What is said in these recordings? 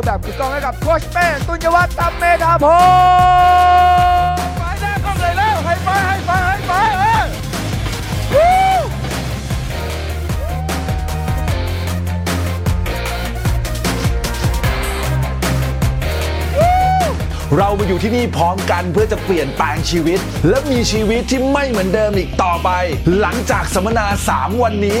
ือแบบกึกก้องให้กับโคชเป้ตุนยวัฒน์ตัมเมธาพงศ์ไปหน้ากล้องเลยแล้วให้ไปให้ไปให้ไปเออเรามาอยู่ที่นี่พร้อมกันเพื่อจะเปลี่ยนแปลงชีวิต และมีชีวิตที่ไม่เหมือนเดิมอีกต่อไป หลังจากสัมมนา 3 วันนี้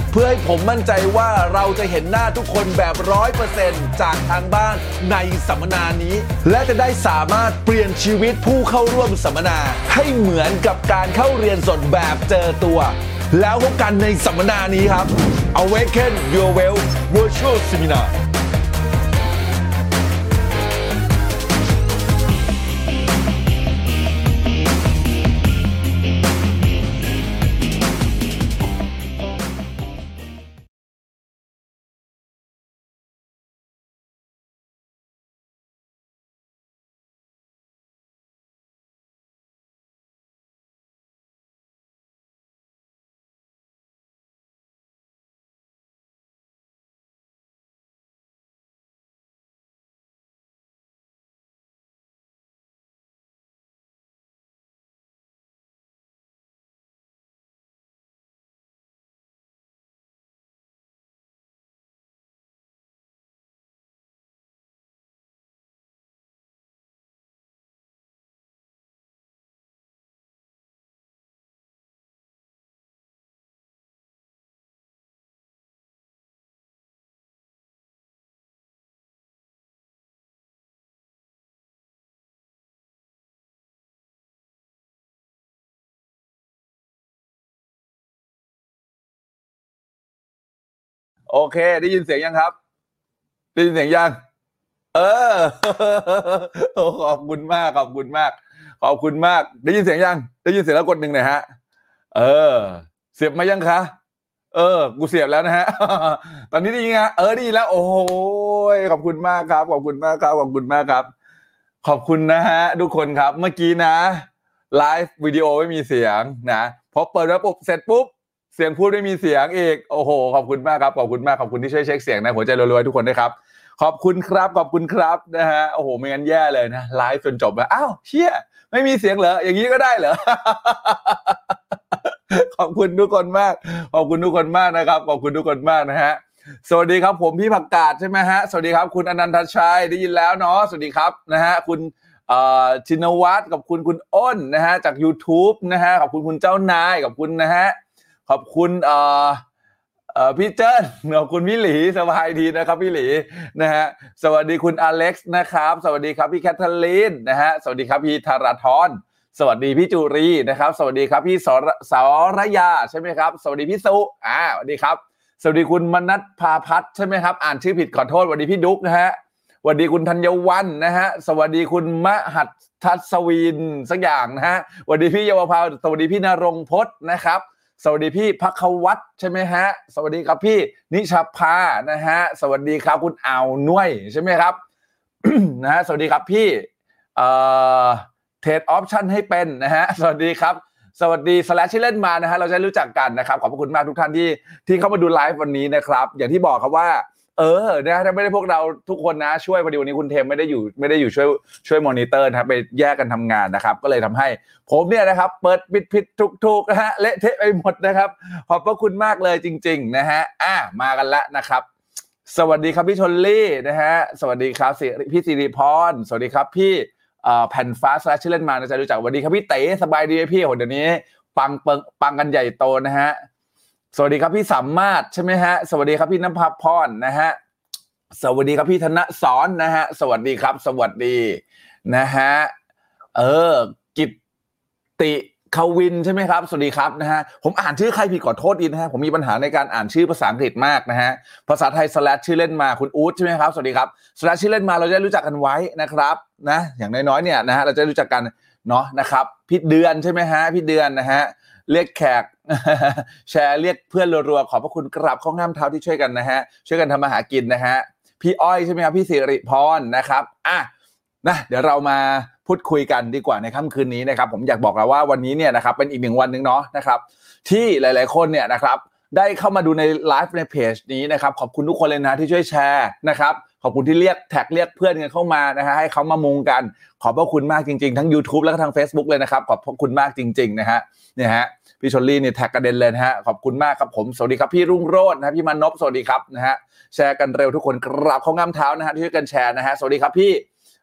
เพื่อให้ผมมั่นใจว่าเราจะเห็นหน้าทุกคนแบบร้อยเปอร์เซ็นต์จากทางบ้านในสัมมนานี้ และจะได้สามารถเปลี่ยนชีวิตผู้เข้าร่วมสัมมนา ให้เหมือนกับการเข้าเรียนสดแบบเจอตัว แล้วพบกันในสัมมนานี้ครับ Awaken Your Well Virtual Seminar โอเค ได้ยินเสียงยังครับ ได้ยินเสียงยัง เออขอบคุณมากขอบคุณมาก ขอบคุณมาก ได้ยินเสียงยัง ได้ยินเสียงแล้วกดหนึ่งหน่อยฮะ เออ เสียบมายังคะเออ กูเสียบแล้วนะฮะ ตอนนี้ได้ยินไงเออได้ยินแล้ว โอ้โหขอบคุณมากครับ ขอบคุณมากครับ ขอบคุณมากครับ ขอบคุณนะฮะ ทุกคนครับ เมื่อกี้นะ ไลฟ์วิดีโอไม่มีเสียงนะ พอเปิดแล้วปุ๊บ เสร็จปุ๊บ เสียงพูดไม่มีเสียงอีกโอ้โห ขอบคุณมากครับ ขอบคุณมาก ขอบคุณที่ช่วยเช็คเสียงนะ หัวใจรัวๆทุกคนด้วยครับ ขอบคุณครับ ขอบคุณครับนะฮะ โอ้โห ไม่งั้นแย่เลยนะ ไลฟ์จนจบแล้ว อ้าวเชี่ย ไม่มีเสียงเหรอ อย่างนี้ก็ได้เหรอ ขอบคุณทุกคนมาก ขอบคุณทุกคนมากนะครับ ขอบคุณทุกคนมากนะฮะ สวัสดีครับ ผมพี่ผักกาดใช่ไหมฮะ สวัสดีครับ คุณอนันทชัย ได้ยินแล้วเนาะ สวัสดีครับนะฮะ คุณชินวัตรกับคุณคุณอ้นนะฮะ จาก YouTube นะฮะ ขอบคุณคุณเจ้านายขอบคุณนะฮะ ขอบคุณเอ่อพี่เจิ้นขอบคุณพี่หลีสบายดีนะครับพี่หลีนะฮะสวัสดีคุณอเล็กซ์นะครับ สวัสดีครับพี่แคทเธอรีนนะฮะสวัสดีครับพี่ธาราธรสวัสดีพี่จุรีนะครับ สวัสดีครับพี่สรสรยาใช่ไหมครับ สวัสดีพี่สุอ่าสวัสดีครับ สวัสดีคุณมนัทพาพัฒน์ใช่ไหมครับ อ่านชื่อผิดขอโทษสวัสดีพี่ดุ๊กนะฮะสวัสดีคุณธัญวันนะฮะสวัสดีคุณมหัททัศวินสักอย่างนะฮะสวัสดีพี่เยาวภาสวัสดีพี่นรงพจน์นะครับ สวัสดีพี่พักวัตใช่ไหมฮะ สวัสดีครับพี่นิชาภานะฮะ สวัสดีครับคุณอ่าวนุ่ยใช่ไหมครับนะฮะสวัสดีครับพี่เอ่อเทรดออปชันให้เป็นนะฮะ สวัสดีครับ สวัสดีสแลชที่เล่นมานะฮะ เราจะรู้จักกันนะครับ ขอบคุณมากทุกท่านที่ที่เข้ามาดูไลฟ์วันนี้นะครับ อย่างที่บอกครับว่า เออนะถ้าไม่ได้พวกเราทุกคนนะช่วยพอดีวันนี้คุณเทมไม่ได้อยู่ไม่ได้อยู่ช่วยช่วยมอนิเตอร์นะครับไปแยกกันทำงานนะครับ ก็เลยทำให้ผมเนี่ยนะครับ เปิดผิดผิดถูกถูกนะฮะเละเทะไปหมดนะครับ ขอบพระคุณมากเลยจริง ๆ นะฮะอะมากันแล้วนะครับ สวัสดีครับพี่ชนลี่นะฮะสวัสดีครับพี่สิริพรสวัสดีครับพี่แผ่นฟ้า slash ชื่อเล่นมานะจะรู้จักสวัสดีครับพี่เต๋สบายดีไหมพี่โหเดี๋ยวนี้ปังเปิงปังกันใหญ่โตนะฮะ สวัสดีครับพี่สามมารถใช่ไหมฮะ สวัสดีครับพี่นภพรนะฮะ สวัสดีครับพี่ธนสอนนะฮะ สวัสดีครับ สวัสดีนะฮะ เออ กิตติควินใช่ไหมครับ สวัสดีครับนะฮะ ผมอ่านชื่อใครผิดขอโทษดีนะฮะ ผมมีปัญหาในการอ่านชื่อภาษาอังกฤษมากนะฮะ ภาษาไทยสแลชชื่อเล่นมาคุณอู๊ดใช่ไหมครับ สวัสดีครับสแลชชื่อเล่นมาเราจะได้รู้จักกันไว้นะครับ นะ อย่างน้อยๆเนี่ยนะฮะ เราจะรู้จักกันเนาะนะครับ พี่เดือนใช่ไหมฮะ พี่เดือนนะฮะ เรียกแขก แชร์เรียกเพื่อนรัวๆขอบพระคุณกราบข้องห้ามเท้าที่ช่วยกันนะฮะช่วยกันทำมาหากินนะฮะพี่อ้อยใช่ไหมครับพี่สิริพรนะครับอะนะเดี๋ยวเรามาพูดคุยกันดีกว่าในค่ำคืนนี้นะครับ ผมอยากบอกแล้วว่าวันนี้เนี่ยนะครับเป็นอีกหนึ่งวันหนึ่งเนาะนะครับ ที่หลาย ๆคนเนี่ยนะครับ ได้เข้ามาดูในไลฟ์ในเพจนี้นะครับ ขอบคุณทุกคนเลยนะที่ช่วยแชร์นะครับขอบคุณที่เรียกแท็กเรียกเพื่อนกันเข้ามานะฮะให้เขามามุงกัน ขอบพระคุณมากจริง ๆ ทั้ง YouTube แล้วก็ทาง Facebook เลยนะครับ ขอบพระคุณมากจริง ๆ นะฮะเนี่ยฮะ พี่ชลลี่เนี่ยแท็กกระเด็นเลยนะฮะขอบคุณมากครับผมสวัสดีครับพี่รุ่งโรจน์นะพี่มานพสวัสดีครับนะฮะแชร์กันเร็วทุกคนกราบเข้าง่ามเท้านะฮะที่ช่วยกันแชร์นะฮะสวัสดีครับพี่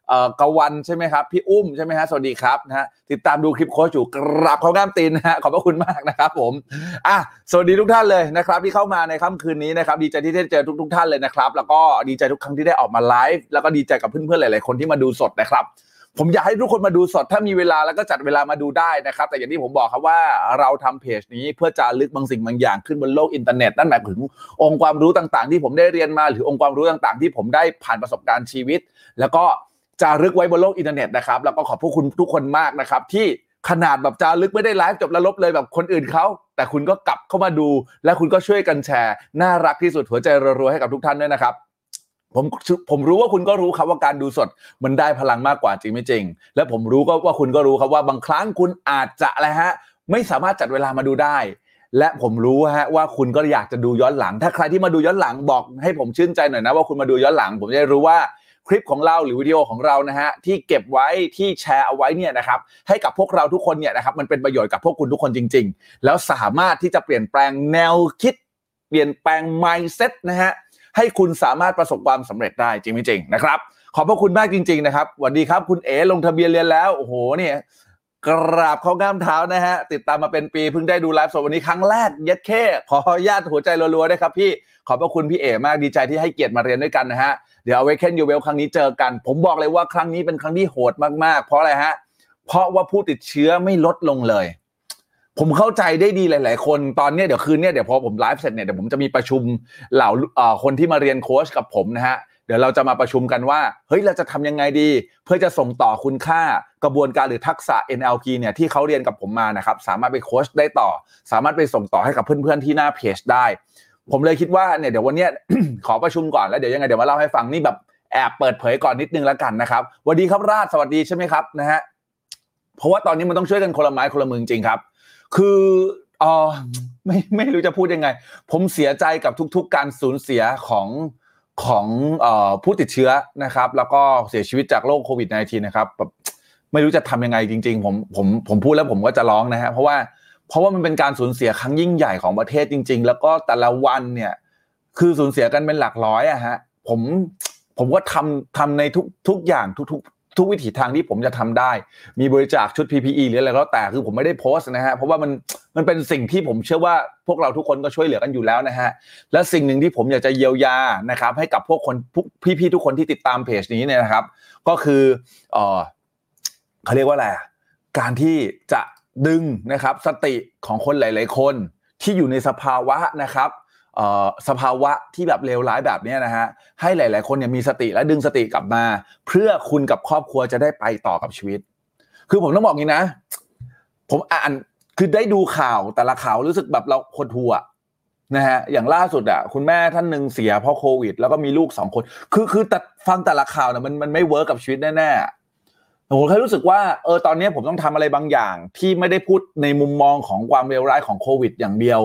เอ่อกวันใช่ไหมครับ พี่อุ้มใช่ไหมฮะสวัสดีครับนะฮะติดตามดูคลิปโค้ชอยู่กราบเข้าง่ามตีนนะฮะขอบพระคุณมากนะครับผมอะสวัสดีทุกท่านเลยนะครับ ที่เข้ามาในค่ำคืนนี้นะครับ ดีใจที่ได้เจอทุกๆท่านเลยนะครับ แล้วก็ดีใจทุกครั้งที่ได้ออกมาไลฟ์แล้วก็ดีใจกับเพื่อนๆหลายๆคนที่มาดูสดนะครับ ผมอยากให้ทุกคนมาดูสดถ้ามีเวลาแล้วก็จัดเวลามาดูได้นะครับ แต่อย่างที่ผมบอกครับว่าเราทำเพจนี้เพื่อจารึกบางสิ่งบางอย่างขึ้นบนโลกอินเทอร์เน็ตนั่นหมายถึงองค์ความรู้ต่างๆ ที่ผมได้เรียนมาหรือองค์ความรู้ต่างๆ ที่ผมได้ผ่านประสบการณ์ชีวิต แล้วก็จารึกไว้บนโลกอินเทอร์เน็ตนะครับแล้วก็ขอบพระคุณทุกคนมากนะครับ ที่ขนาดแบบจารึกไม่ได้ไลฟ์จบแล้วลบเลยแบบคนอื่นเขาแต่คุณก็กลับเข้ามาดู และคุณก็ช่วยกันแชร์ น่ารักที่สุดหัวใจรัวๆให้กับทุกท่านด้วยนะครับ ผมผมรู้ว่าคุณก็รู้ครับว่าการดูสดมันได้พลังมากกว่าจริงไม่จริง และผมรู้ก็ว่าคุณก็รู้ครับว่าบางครั้งคุณอาจจะอะไรฮะ ไม่สามารถจัดเวลามาดูได้ และผมรู้ฮะว่าคุณก็อยากจะดูย้อนหลัง ถ้าใครที่มาดูย้อนหลังบอกให้ผมชื่นใจหน่อยนะว่าคุณมาดูย้อนหลัง ผมจะได้รู้ว่าคลิปของเราหรือวิดีโอของเรานะฮะที่เก็บไว้ที่แชร์เอาไว้เนี่ยนะครับให้กับพวกเราทุกคนเนี่ยนะครับมันเป็นประโยชน์กับพวกคุณทุกคนจริง ๆ แล้วสามารถที่จะเปลี่ยนแปลงแนวคิด เปลี่ยนแปลง mindset นะฮะ ให้คุณสามารถประสบความสำเร็จได้จริงไม่จริงนะครับ ขอบพระคุณมากจริง ๆ นะครับสวัสดีครับคุณเอลงทะเบียนเรียนแล้วโอ้โหเนี่ยกราบเข้าก้ามเท้านะฮะ ติดตามมาเป็นปีเพิ่งได้ดูไลฟ์สดวันนี้ครั้งแรกเย็ดเข้ขอญาตหัวใจรัวๆด้วยครับพี่ ขอบพระคุณพี่เอมากดีใจที่ให้เกียรติมาเรียนด้วยกันนะฮะ เดี๋ยวเอาไว้แค่ยูเวลครั้งนี้เจอกัน ผมบอกเลยว่าครั้งนี้เป็นครั้งที่โหดมากๆ เพราะอะไรฮะ เพราะว่าผู้ติดเชื้อไม่ลดลงเลย ผมเข้าใจได้ดีหลาย ๆ คนตอนนี้เดี๋ยวคืนนี้เดี๋ยวพอผมไลฟ์เสร็จเนี่ยเดี๋ยวผมจะมีประชุมเหล่าคนที่มาเรียนโค้ชกับผมนะฮะเดี๋ยวเราจะมาประชุมกันว่าเฮ้ยเราจะทำยังไงดี เพื่อจะส่งต่อคุณค่ากระบวนการหรือทักษะ NLP เนี่ยที่เขาเรียนกับผมมานะครับสามารถไปโค้ชได้ต่อ สามารถไปส่งต่อให้กับเพื่อน ๆ ที่หน้าเพจได้ ผมเลยคิดว่าเนี่ยเดี๋ยววันนี้ขอประชุมก่อนแล้วเดี๋ยวยังไงเดี๋ยวมาเล่าให้ฟังนี่แบบแอบเปิดเผยก่อนนิดนึงแล้วกันนะครับสวัสดีครับราชสวัสดีใช่ไหมครับนะฮะเพราะว่าตอนนี้มันต้องช่วยกันคนละไม้คนละมือจริงครับ คือเออไม่ไม่รู้จะพูดยังไง ผมเสียใจกับทุก ๆ การสูญเสียของของออผู้ติดเชื้อนะครับ แล้วก็เสียชีวิตจากโรคโควิด -19 นะครับแบบไม่รู้จะทำยังไงจริง ๆ ผมผมผมพูดแล้วผมก็จะร้องนะฮะเพราะว่าเพราะว่ามันเป็นการสูญเสียครั้งยิ่งใหญ่ของประเทศจริง ๆ แล้วก็แต่ละวันเนี่ย คือสูญเสียกันเป็นหลักร้อยอะฮะผมผมก็ทำทำในทุกทุกอย่างทุก ทุกวิถีทางที่ผมจะทำได้ มีบริจาคชุด PPE หรืออะไรก็แต่คือผมไม่ได้โพสต์นะฮะเพราะว่ามันมันเป็นสิ่งที่ผมเชื่อว่าพวกเราทุกคนก็ช่วยเหลือกันอยู่แล้วนะฮะและสิ่งหนึ่งที่ผมอยากจะเยียวยานะครับให้กับพวกคนพวกพี่ๆทุกคนที่ติดตามเพจนี้เนี่ยนะครับ ก็คือเออเขาเรียกว่าอะไรการที่จะดึงนะครับสติของคนหลาย ๆ คนที่อยู่ในสภาวะนะครับ สภาวะที่แบบเลวร้ายแบบนี้นะฮะให้หลาย ๆ คนเนี่ยมีสติและดึงสติกลับมา เพื่อคุณกับครอบครัวจะได้ไปต่อกับชีวิต คือผมต้องบอกงี้นะ ผมอ่านคือได้ดูข่าวแต่ละข่าวรู้สึกแบบเราคนทัวนะฮะอย่างล่าสุดอะคุณแม่ท่านหนึ่งเสียเพราะโควิด แล้วก็มีลูกสองคน คือคือแต่ฟังแต่ละข่าวเนี่ยมันมันไม่เวิร์กกับชีวิตแน่ๆผมแค่รู้สึกว่าเออตอนนี้ผมต้องทำอะไรบางอย่าง ที่ไม่ได้พูดในมุมมองของความเลวร้ายของโควิด อย่างเดียว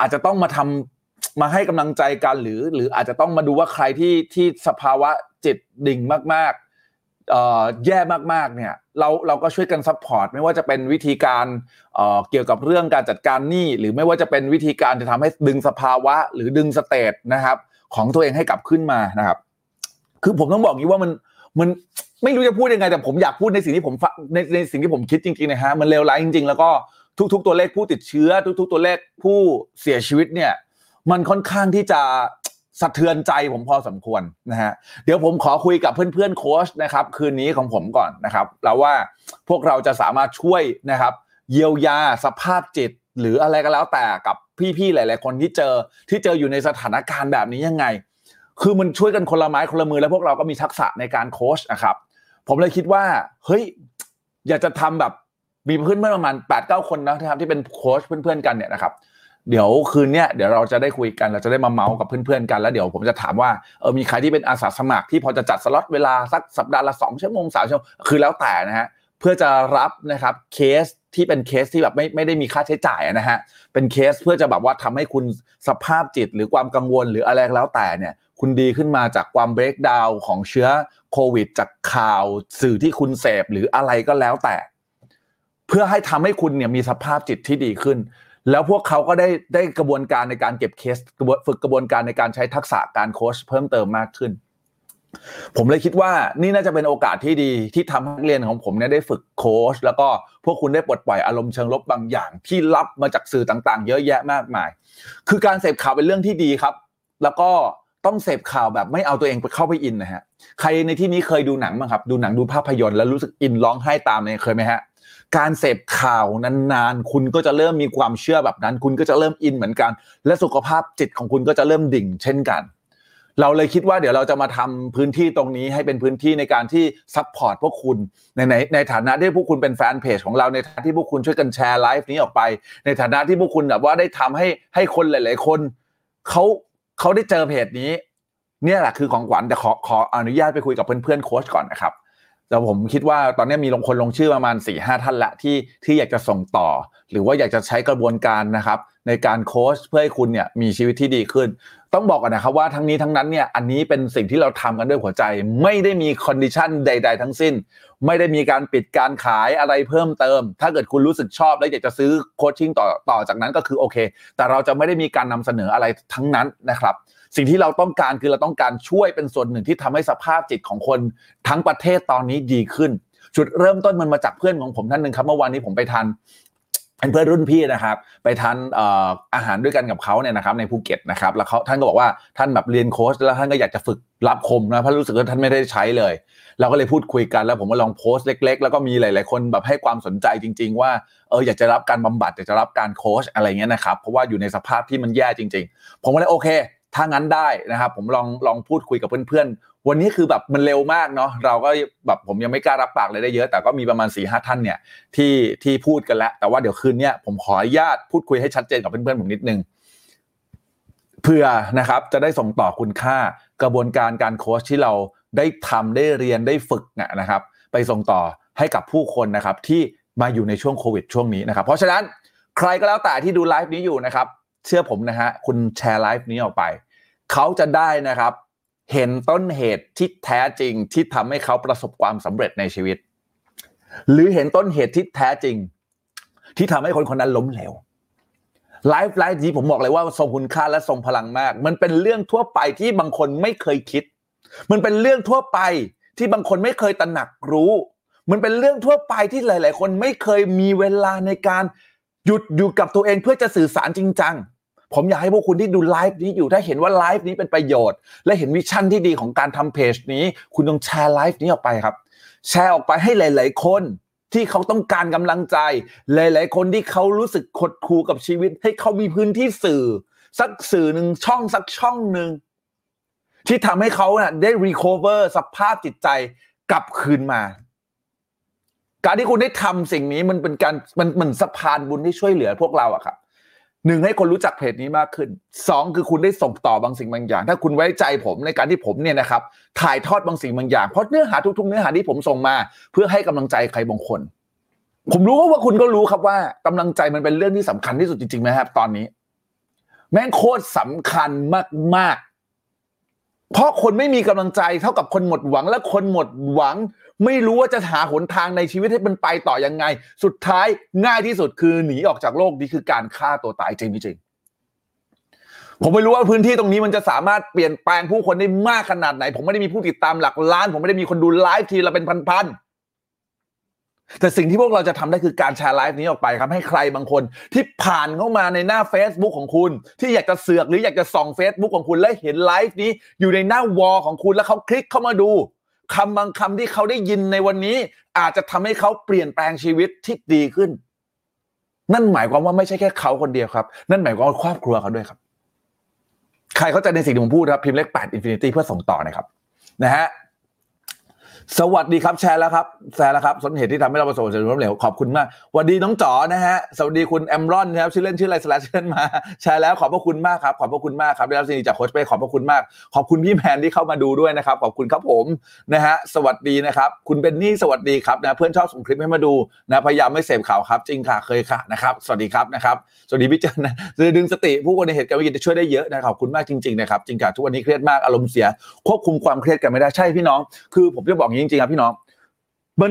อาจจะต้องมาทำมาให้กำลังใจกันหรือ หรืออาจจะต้องมาดูว่าใครที่ที่สภาวะจิตดิ่งมากๆแย่มากๆเนี่ยเราเราก็ช่วยกัน support ไม่ว่าจะเป็นวิธีการเเกี่ยวกับเรื่องการจัดการหนี้หรือไม่ว่าจะเป็นวิธีการจะทำให้ดึงสภาวะ หรือดึง state นะครับ ของตัวเองให้กลับขึ้นมานะครับ คือผมต้องบอกงี้ว่ามันมันไม่รู้จะพูดยังไงแต่ผมอยากพูดในสิ่งที่ผมในในสิ่งที่ผมคิดจริงๆนะฮะมันเลวร้ายจริง ๆ แล้วก็ ทุก ๆ ตัวเลขผู้ติดเชื้อ ทุก ๆ ตัวเลขผู้เสียชีวิตเนี่ย มันค่อนข้างที่จะสะเทือนใจผมพอสมควรนะฮะเดี๋ยวผมขอคุยกับเพื่อนๆโค้ชนะครับ คืนนี้ของผมก่อนนะครับแล้วว่าพวกเราจะสามารถช่วยนะครับ เยียวยาสภาพจิต หรืออะไรก็แล้วแต่กับพี่ๆหลาย ๆ คนที่เจอที่เจออยู่ในสถานการณ์แบบนี้ยังไง คือมันช่วยกันคนละไม้คนละมือแล้วพวกเราก็มีทักษะในการโค้ชนะครับ ผมเลยคิดว่าเฮ้ยอยากจะทำแบบ มีเพื่อนเพื่อนประมาณแปดเก้าคนนะครับที่เป็นโค้ชเพื่อนๆกันเนี่ยนะครับเดี๋ยวคืนเนี้ยเดี๋ยวเราจะได้คุยกันเราจะได้มาเมาท์กับเพื่อนๆกันแล้วเดี๋ยวผมจะถามว่าเออมีใครที่เป็นอาสาสมัครที่พอจะจัดสล็อตเวลาสักสัปดาห์ละสองชั่วโมงสามชั่วโมงคือแล้วแต่นะฮะเพื่อจะรับนะครับเคสที่เป็นเคสที่แบบไม่ไม่ได้มีค่าใช้จ่ายนะฮะเป็นเคสเพื่อจะแบบว่าทำให้คุณสภาพจิตหรือความกังวลหรืออะไรแล้วแต่เนี่ยคุณดีขึ้นมาจากความเบรกดาวของเชื้อโควิด จากข่าวสื่อที่คุณเสพหรืออะไรก็แล้วแต่ เพื่อให้ทำให้คุณเนี่ยมีสภาพจิตที่ดีขึ้น แล้วพวกเขาก็ได้ได้กระบวนการในการเก็บเคสฝึกกระบวนการในการใช้ทักษะการโค้ชเพิ่มเติมมากขึ้น ผมเลยคิดว่านี่น่าจะเป็นโอกาสที่ดีที่ทำให้นักเรียนของผมเนี่ยได้ฝึกโค้ชแล้วก็พวกคุณได้ปลดปล่อยอารมณ์เชิงลบบางอย่าง ที่รับมาจากสื่อต่างๆ เยอะแยะมากมาย คือการเสพข่าวเป็นเรื่องที่ดีครับ แล้วก็ต้องเสพข่าวแบบไม่เอาตัวเองไปเข้าไปอินนะฮะ ใครในที่นี้เคยดูหนังบ้างครับ ดูหนังดูภาพยนตร์แล้วรู้สึกอินร้องไห้ตามเนี่ยเคยไหมฮะ การเสพข่าวนานๆ คุณก็จะเริ่มมีความเชื่อแบบนั้น คุณก็จะเริ่มอินเหมือนกัน และสุขภาพจิตของคุณก็จะเริ่มดิ่ง เช่นกัน เราเลยคิดว่าเดี๋ยวเราจะมาทำพื้นที่ตรงนี้ให้เป็นพื้นที่ในการที่ support พวกคุณในในในฐานะที่พวกคุณเป็นแฟนเพจของเราในฐานะที่พวกคุณช่วยกันแชร์ไลฟ์นี้ออกไป ในฐานะที่พวกคุณแบบว่าได้ทำให้ให้คนหลาย ๆ คนเขาเขาได้เจอเพจนี้ เนี่ยแหละคือของขวัญแต่ขอขออนุญาตไปคุยกับเพื่อนๆโค้ชก่อนนะครับ แต่ผมคิดว่าตอนนี้มีลงคนลงชื่อประมาณสี่ห้าท่านละที่ที่อยากจะส่งต่อ หรือว่าอยากจะใช้กระบวนการนะครับ ในการโค้ชเพื่อให้คุณเนี่ยมีชีวิตที่ดีขึ้น ต้องบอกก่อนนะครับว่าทั้งนี้ทั้งนั้นเนี่ยอันนี้เป็นสิ่งที่เราทำกันด้วยหัวใจ ไม่ได้มี condition ใด ๆ ทั้งสิ้น ไม่ได้มีการปิดการขายอะไรเพิ่มเติม ถ้าเกิดคุณรู้สึกชอบและอยากจะซื้อโคชชิ่งต่อต่อจากนั้นก็คือโอเค แต่เราจะไม่ได้มีการนำเสนออะไรทั้งนั้นนะครับ สิ่งที่เราต้องการคือเราต้องการช่วยเป็นส่วนหนึ่งที่ทำให้สภาพจิตของคนทั้งประเทศตอนนี้ดีขึ้นจุดเริ่มต้นมันมาจากเพื่อนของผมท่านหนึ่งครับเมื่อวานนี้ผมไปทาน เป็นเพื่อนรุ่นพี่นะครับ ไปทานอออาหารด้วยกันกับเขาเนี่ยนะครับในภูเก็ตนะครับแล้วเขาท่านก็บอกว่าท่านแบบเรียนโค้ชแล้วท่านก็อยากจะฝึกรับคมนะเพราะรู้สึกว่าท่านไม่ได้ใช้เลย เราก็เลยพูดคุยกันแล้วผมก็ลองโพสต์เล็ก ๆ แล้วก็มีหลาย ๆ คนแบบให้ความสนใจจริง ๆ ว่าเอออยากจะรับการบำบัดอยากจะรับการโค้ชอะไรเงี้ยนะครับเพราะว่าอยู่ในสภาพที่มันแย่จริง ๆ ผมก็เลยโอเค ถ้างั้นได้นะครับผมลองลองพูดคุยกับเพื่อน วันนี้คือแบบมันเร็วมากเนาะเราก็แบบผมยังไม่กล้ารับปากเลยได้เยอะ แต่ก็มีประมาณ4ี่ห้าท่านเนี่ยที่ที่พูดกันแล้ว แต่ว่าเดี๋ยวคืนเนี้ยผมขออนุญาตพูดคุยให้ชัดเจนกับเพื่อนๆผมนิดนึงเพื่อนะครับจะได้ส่งต่อคุณค่ากระบวนการการโค้ชที่เราได้ทำได้เรียนได้ฝึกนะครับ ไปส่งต่อให้กับผู้คนนะครับที่มาอยู่ในช่วงโควิดช่วงนี้นะครับ เพราะฉะนั้นใครก็แล้วแต่ที่ดูไลฟ์นี้อยู่นะครับ เชื่อผมนะฮะคุณแชร์ไลฟ์นี้ออกไป เขาจะได้นะครับ เห็นต้นเหตุที่แท้จริงที่ทำให้เขาประสบความสำเร็จในชีวิต หรือเห็นต้นเหตุที่แท้จริง ที่ทำให้คนคนนั้นล้มเหลวไลฟ์ไลฟ์นี้ผมบอกเลยว่าทรงคุณค่าและทรงพลังมาก มันเป็นเรื่องทั่วไปที่บางคนไม่เคยคิด มันเป็นเรื่องทั่วไปที่บางคนไม่เคยตระหนักรู้ มันเป็นเรื่องทั่วไปที่หลาย ๆ คนไม่เคยมีเวลาในการหยุดอยู่กับตัวเองเพื่อจะสื่อสารจริงจัง ผมอยากให้พวกคุณที่ดูไลฟ์นี้อยู่ถ้าเห็นว่าไลฟ์นี้เป็นประโยชน์ และเห็น vision ที่ดีของการทำเพจนี้ คุณต้องแชร์ไลฟ์นี้ออกไปครับ แชร์ออกไปให้หลาย ๆ คนที่เขาต้องการกำลังใจ หลาย ๆ คนที่เขารู้สึกขดคูกับชีวิต ให้เขามีพื้นที่สื่อ สักสื่อหนึ่งช่องสักช่องหนึ่งที่ทำให้เขาน่ะได้รีคอเวอร์สภาพจิตใจกลับคืนมา การที่คุณได้ทำสิ่งนี้มันเป็นการมันเหมือนสะพานบุญที่ช่วยเหลือพวกเราอะครับ หนึ่งให้คนรู้จักเพจนี้มากขึ้นสองคือคุณได้ส่งต่อบางสิ่งบางอย่าง ถ้าคุณไว้ใจผมในการที่ผมเนี่ยนะครับถ่ายทอดบางสิ่งบางอย่าง เพราะเนื้อหาทุกๆ เนื้อหาที่ผมส่งมา เพื่อให้กำลังใจใครบางคน ผมรู้ว่าคุณก็รู้ครับว่ากำลังใจมันเป็นเรื่องที่สำคัญที่สุดจริงๆนะครับตอนนี้ แม่งโคตรสำคัญมากๆ เพราะคนไม่มีกำลังใจเท่ากับคนหมดหวังและคนหมดหวัง ไม่รู้ว่าจะหาหนทางในชีวิตให้มันไปต่อยังไง สุดท้ายง่ายที่สุดคือหนีออกจากโลกนี้คือการฆ่าตัวตายจริงจริงผมไม่รู้ว่าพื้นที่ตรงนี้มันจะสามารถเปลี่ยนแปลงผู้คนได้มากขนาดไหน ผมไม่ได้มีผู้ติดตามหลักล้าน ผมไม่ได้มีคนดูไลฟ์ทีละเป็นพันๆ แต่สิ่งที่พวกเราจะทำได้คือการแชร์ไลฟ์นี้ออกไปครับ ให้ใครบางคนที่ผ่านเข้ามาในหน้า Facebook ของคุณ ที่อยากจะเสือกหรืออยากจะส่อง Facebook ของคุณและเห็นไลฟ์นี้อยู่ในหน้า wall ของคุณแล้วเขาคลิกเข้ามาดูคำบางคำที่เขาได้ยินในวันนี้ อาจจะทำให้เขาเปลี่ยนแปลงชีวิตที่ดีขึ้น นั่นหมายความว่าไม่ใช่แค่เขาคนเดียวครับ นั่นหมายความว่าครอบครัวเขาด้วยครับ ใครเข้าใจในสิ่งที่ผมพูดครับพิมพ์เลขแปด infinity เพื่อส่งต่อนะครับนะฮะ สวัสดีครับแชร์แล้วครับแชร์แล้วครับสาเหตุที่ทำให้เราประสบความสำเร็จล้มเหลวขอบคุณมากสวัสดีน้องจ๋อนะฮะสวัสดีคุณแอมรอนนะครับชื่อเล่นชื่ออะไร slash ชื่อเล่นมาแชร์แล้วขอบพระคุณมากครับขอบพระคุณมากครับได้รับสิ่งดีจากโค้ชเป้ขอบพระคุณมาก ขอบคุณพี่แมนที่เข้ามาดูด้วยนะครับขอบคุณครับผมนะฮะสวัสดีนะครับคุณเบนนี่สวัสดีครับนะเพื่อนชอบส่งคลิปให้มาดูนะพยายามไม่เสพข่าวครับ จริงค่ะเคยค่ะนะครับสวัสดีครับนะครับสวัสดีพี่เจนนะจะดึงสติผู้คนในเหตุการณ์วิกฤตจะช่วยได้เยอะนะขอบคุณมากจริงๆนะครับจริงค่ะทุกวันนี้เครียดมากอารมณ์เสียควบคุมความเครียดกันไม่ได้ใช่พี่น้องคือผมจะบอกนี้จริงๆครับพี่น้อง มัน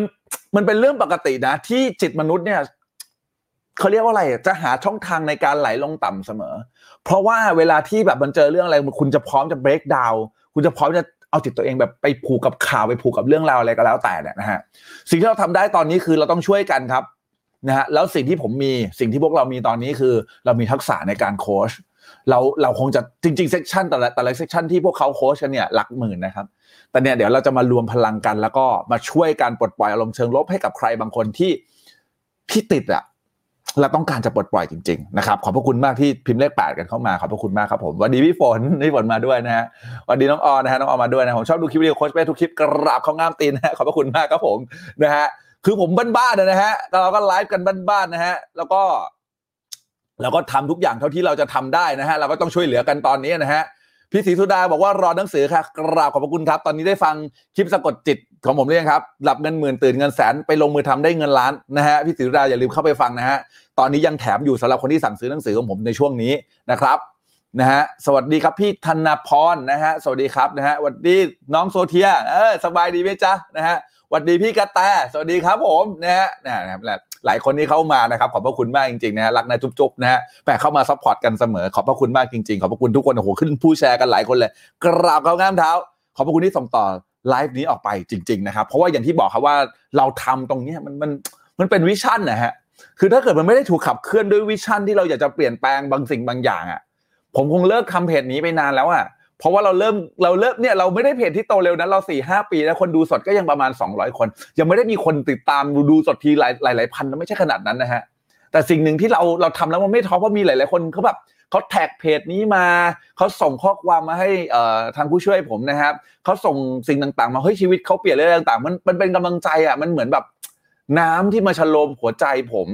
มันเป็นเรื่องปกตินะ ที่จิตมนุษย์เนี่ยเขาเรียกว่าอะไรจะหาช่องทางในการไหลลงต่ำเสมอ เพราะว่าเวลาที่แบบมันเจอเรื่องอะไรคุณจะพร้อมจะ break down คุณจะพร้อมจะเอาจิตตัวเองแบบไปผูกกับข่าวไปผูกกับเรื่องราวอะไรก็แล้วแต่เนี่ยนะฮะสิ่งที่เราทำได้ตอนนี้คือเราต้องช่วยกันครับนะฮะแล้วสิ่งที่ผมมีสิ่งที่พวกเรามีตอนนี้คือ เรามีทักษะในการโค้ชเราเราคงจะจริงๆ session แต่ละแต่ละเซสชันที่พวกเขาโค้ชกันเนี่ยหลักหมื่นนะครับ แต่เนี่ยเดี๋ยวเราจะมารวมพลังกัน แล้วก็มาช่วยการปลดปล่อยอารมณ์เชิงลบให้กับใครบางคนที่ที่ติดอะเราต้องการจะปลดปล่อยจริงๆนะครับขอบพระคุณมากที่พิมพ์เลขแปดกันเข้ามาขอบพระคุณมากครับผมวันดีพี่ฝนพี่ฝนมาด้วยนะฮะวันดีน้องออนนะฮะน้องออนมาด้วยนะผมชอบดูคลิปวิดีโอโค้ชเป้ทุกคลิปกราบเข้าง่ามตีนนะฮะขอบพระคุณมากครับผมนะฮะคือผมบ้านๆนะฮะเราก็ไลฟ์กันบ้านๆนะฮะแล้วก็เราก็ทำทุกอย่างเท่าที่เราจะทำได้นะฮะเราก็ต้องช่วยเหลือกันตอนนี้นะฮะ พี่ศรีสุดาบอกว่ารอหนังสือค่ะกราบขอบพระคุณครับ ตอนนี้ได้ฟังคลิปสะกดจิตของผมเรียงครับ หลับเงินหมื่นตื่นเงินแสนไปลงมือทำได้เงินล้านนะฮะพี่ศรีสุดาอย่าลืมเข้าไปฟังนะฮะตอนนี้ยังแถมอยู่สำหรับคนที่สั่งซื้อหนังสือของผมในช่วงนี้นะครับนะฮะสวัสดีครับพี่ธนพรนะฮะสวัสดีครับนะฮะสวัสดีน้องโซเทียเออสบายดีไหมจ๊ะนะฮะสวัสดีพี่กระแตสวัสดีครับผมนะฮะนะครับหล หลายคนที่เข้ามานะครับ ขอบพระคุณมากจริงๆนะรักนะจุ๊บๆนะฮะแปะเข้ามา support กันเสมอ ขอบพระคุณมากจริงๆ ขอบพระคุณทุกคนโอ้โหขึ้นผู้แชร์กันหลายคนเลย กราบเข้าง่ามเท้า ขอบพระคุณที่ส่งต่อไลฟ์นี้ออกไปจริง ๆ นะครับ เพราะว่าอย่างที่บอกครับว่าเราทำตรงนี้มันมันมันเป็น vision นะฮะคือถ้าเกิดมันไม่ได้ถูกขับเคลื่อนด้วย vision ที่เราอยากจะเปลี่ยนแปลงบางสิ่งบางอย่างอะผมคงเลิกทำเพจนี้ไปนานแล้วอะ เพราะว่าเราเริ่มเราเริ่มเนี่ยเราไม่ได้เพจที่โตเร็วนะเราสี่ห้าปีแล้วคนดูสดก็ยังประมาณ 200 คน ยังไม่ได้มีคนติดตามดูสดทีหลายหลายหลายพันไม่ใช่ขนาดนั้นนะฮะแต่สิ่งหนึ่งที่เราเราทำแล้วมันไม่ท้อเพราะมีหลาย ๆ คนเขาแบบเขาแท็กเพจนี้มาเขาส่งข้อความมาให้เอ่อทางผู้ช่วยผมนะครับเขาส่งสิ่งต่าง ๆ มาเฮ้ยชีวิตเขาเปลี่ยนเรื่องต่าง ๆ มันมันเป็นกำลังใจอะมันเหมือนแบบน้ำที่มาฉโลมหัวใจผม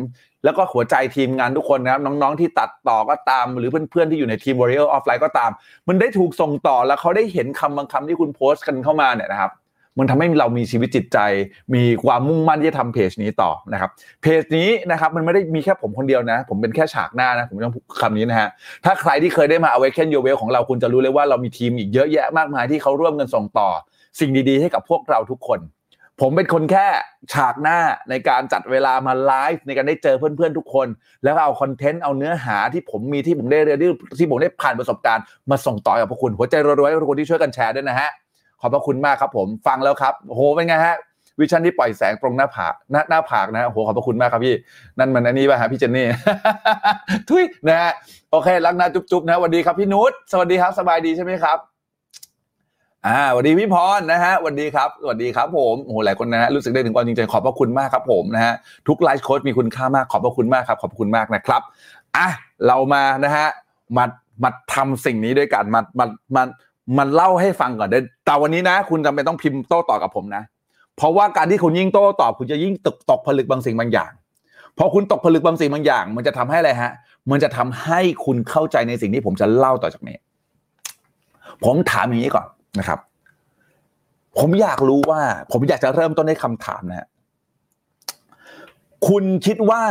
แล้วก็หัวใจทีมงานทุกคนนะครับ น้องๆที่ตัดต่อก็ตาม หรือเพื่อนๆที่อยู่ในทีม Warrior of Life ก็ตาม มันได้ถูกส่งต่อแล้วเขาได้เห็นคำบางคำที่คุณโพสต์กันเข้ามาเนี่ยนะครับมันทำให้เรามีชีวิตจิตใจ มีความมุ่งมั่นที่จะทำเพจนี้ต่อนะครับ เพจนี้นะครับมันไม่ได้มีแค่ผมคนเดียวนะ ผมเป็นแค่ฉากหน้านะ ผมต้องคำนี้นะฮะ ถ้าใครที่เคยได้มา Awaken Your Well ของเราคุณจะรู้เลยว่าเรามีทีมอีกเยอะแยะมากมายที่เขาร่วมกันส่งต่อ สิ่งดีๆให้กับพวกเราทุกคน ผมเป็นคนแค่ฉากหน้าในการจัดเวลามาไลฟ์ในการได้เจอเพื่อนๆทุกคน แล้วเอาคอนเทนต์เอาเนื้อหาที่ผมมีที่ผมได้เรียนที่ที่ผมได้ผ่านประสบการณ์มาส่งต่อกับพวกคุณ หัวใจรัวๆทุกคนที่ช่วยกันแชร์ด้วยนะฮะขอบพระคุณมากครับผมฟังแล้วครับโหเป็นไงฮะ vision ที่ปล่อยแสงตรงหน้าผากหน้าหน้าผากนะโอ้โหขอบพระคุณมากครับพี่ นั่นมันอันนี้ป่ะฮะพี่เจนนี่ทุยนะฮะโอเครักนะจุ๊บๆนะสวัสดีครับพี่นุชสวัสดีครับสบายดีใช่ไหมครับ อ่าสวัสดีพี่พรนะฮะสวัสดีครับสวัสดีครับผมโอ้โหหลายคนนะฮะรู้สึกได้ถึงความจริงใจขอบพระคุณมากครับผมนะฮะทุกไลฟ์โค้ดมีคุณค่ามากขอบพระคุณมากครับขอบคุณมากนะครับอะเรามานะฮะมามาทำสิ่งนี้ด้วยกันมามามามันเล่าให้ฟังก่อนเดแต่วันนี้นะ คุณจำเป็นต้องพิมพ์โต้ตอบกับผมนะ เพราะว่าการที่คุณยิ่งโต้ตอบคุณจะยิ่งตกตกผลึกบางสิ่งบางอย่างพอคุณตกผลึกบางสิ่งบางอย่าง มันจะทำให้อะไรฮะ มันจะทำให้คุณเข้าใจในสิ่งที่ผมจะเล่าต่อจากนี้ ผมถามอย่างนี้ก่อน นะครับ ผมอยากรู้ว่า ผมอยากจะเริ่มต้นในคำถามนะฮะคุณคิดว่า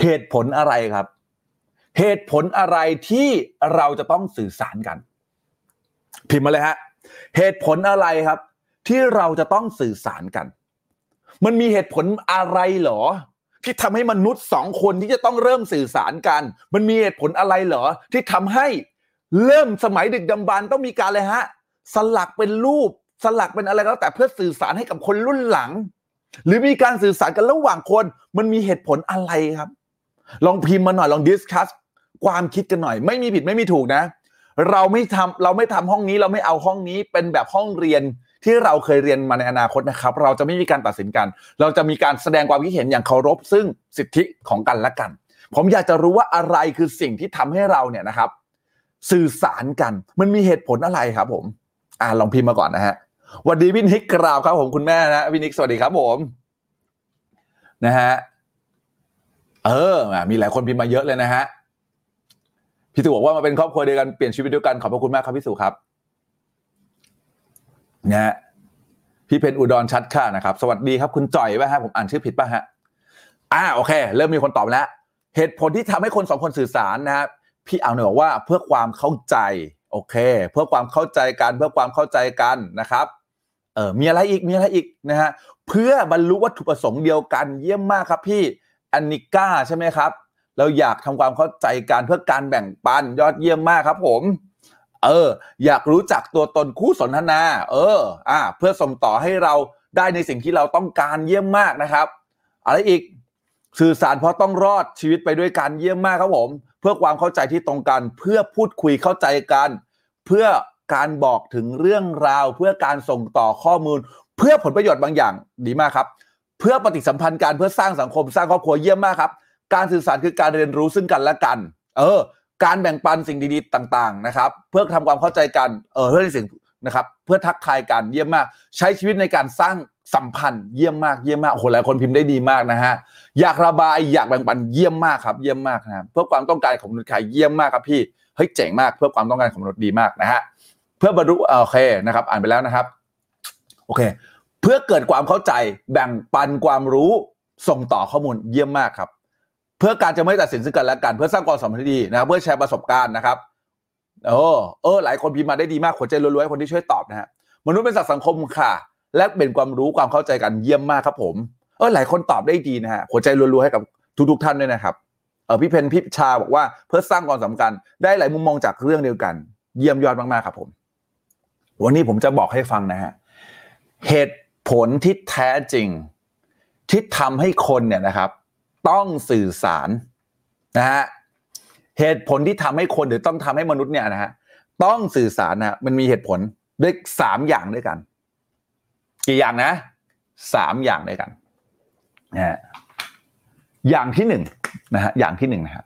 เหตุผลอะไรครับ เหตุผลอะไรที่เราจะต้องสื่อสารกัน พิมพ์มาเลยฮะเหตุผลอะไรครับ ที่เราจะต้องสื่อสารกัน มันมีเหตุผลอะไรเหรอ ที่ทำให้มนุษย์สองคนที่จะต้องเริ่มสื่อสารกัน มันมีเหตุผลอะไรเหรอ ที่ทำให้เริ่มสมัยดึกดำบรรต้องมีการเลยฮะ สลักเป็นรูปสลักเป็นอะไรก็แล้วแต่เพื่อสื่อสารให้กับคนรุ่นหลัง หรือมีการสื่อสารกันระหว่างคน มันมีเหตุผลอะไรครับ ลองพิมพ์มาหน่อยลองดิสคัสความคิดกันหน่อย ไม่มีผิดไม่มีถูกนะ เราไม่ทำเราไม่ทำห้องนี้เราไม่เอาห้องนี้เป็นแบบห้องเรียนที่เราเคยเรียนมาในอนาคตนะครับ เราจะไม่มีการตัดสินกัน เราจะมีการแสดงความคิดเห็นอย่างเคารพ ซึ่งสิทธิของกันและกัน ผมอยากจะรู้ว่าอะไรคือสิ่งที่ทำให้เราเนี่ยนะครับ สื่อสารกัน มันมีเหตุผลอะไรครับผม อ่าลองพิมพ์มาก่อนนะฮะวัสดีพี่นิกกราบครับผมคุณแม่นะพี่นิกสวัสดีครับผมนะฮะเออ มีหลายคนพิมพ์มาเยอะเลยนะฮะพี่สุบอกว่ามาเป็นครอบครัวเดียวกันเปลี่ยนชีวิตเดียวกันขอบพระคุณมากครับพี่สุครับนะฮะพี่เพนอุดรชัดค่ะนะครับ สวัสดีครับคุณจ่อยป่ะฮะผมอ่านชื่อผิดป่ะฮะอ่าโอเค เริ่มมีคนตอบแล้ว เหตุผลที่ทำให้คนสองคนสื่อสารนะครับพี่เอาเนี่ยบอกว่าเพื่อความเข้าใจ โอเค เพื่อความเข้าใจกันเพื่อความเข้าใจกันนะครับเออมีอะไรอีกมีอะไรอีกนะฮะเพื่อบรรลุวัตถุประสงค์เดียวกันเยี่ยมมากครับพี่อันนิก้าใช่ไหมครับ เราอยากทำความเข้าใจกันเพื่อการแบ่งปันยอดเยี่ยมมากครับผมเออ อยากรู้จักตัวตนคู่สนทนา เออ อ่า เพื่อส่งต่อให้เราได้ในสิ่งที่เราต้องการเยี่ยมมากนะครับ อะไรอีกสื่อสารเพราะต้องรอดชีวิตไปด้วยกันเยี่ยมมากครับผม เพื่อความเข้าใจที่ตรงกัน เพื่อพูดคุยเข้าใจกัน เพื่อการบอกถึงเรื่องราว เพื่อการส่งต่อข้อมูล เพื่อผลประโยชน์บางอย่างดีมากครับ เพื่อปฏิสัมพันธ์กันเพื่อสร้างสังคมสร้างครอบครัวเยี่ยมมากครับ การสื่อสารคือการเรียนรู้ซึ่งกันและกัน เออ การแบ่งปันสิ่งดีๆต่างๆนะครับ เพื่อทำความเข้าใจกันเออเพื่อในสิ่งนะครับ เพื่อทักทายกันเยี่ยมมาก ใช้ชีวิตในการสร้าง สัมพันธ์เยี่ยมมากเยี่ยมมากโอ้โหหลายคนพิมพ์ได้ดีมากนะฮะอยากระบายอยากแบ่งปันเยี่ยมมากครับ เยี่ยมมากนะครับเพื่อความต้องการของมนุษย์ขายเยี่ยมมากครับพี่เฮ้ยเจ๋งมากเพื่อความต้องการของมนุษย์ดีมากนะฮะเพื่อบรรลุโอเคนะครับ อ่านไปแล้วนะครับโอเค เพื่อเกิดความเข้าใจแบ่งปันความรู้ส่งต่อข้อมูลเยี่ยมมากครับ เพื่อการจะไม่ตัดสินซึ่งกันและกันเพื่อสร้างความสัมพันธ์ที่ดีนะครับเพื่อแชร์ประสบการณ์นะครับโอ้เออหลายคนพิมพ์มาได้ดีมากหัวใจรัวๆคนที่ช่วยตอบนะฮะมนุษย์เป็นสัตว์สังคมค่ะ และเป็นความรู้ความเข้าใจกันเยี่ยมมากครับผม เออหลายคนตอบได้ดีนะฮะหัวใจรัวๆให้กับทุกๆท่านด้วยนะครับเออพี่เพนพี่ชาบอกว่าเพื่อสร้างความสำคัญ ได้หลายมุมมองจากเรื่องเดียวกัน เยี่ยมยอดมากๆครับผม วันนี้ผมจะบอกให้ฟังนะฮะเหตุผลที่แท้จริง ที่ทำให้คนเนี่ยนะครับ ต้องสื่อสารนะฮะเหตุผลที่ทำให้คนหรือต้องทำให้มนุษย์เนี่ยนะฮะต้องสื่อสารนะมันมีเหตุผลด้วยสามอย่างด้วยกัน กี่อย่างนะสามอย่างด้วยกันนะฮะอย่างที่หนึ่งนะฮะอย่างที่หนึ่งนะฮะ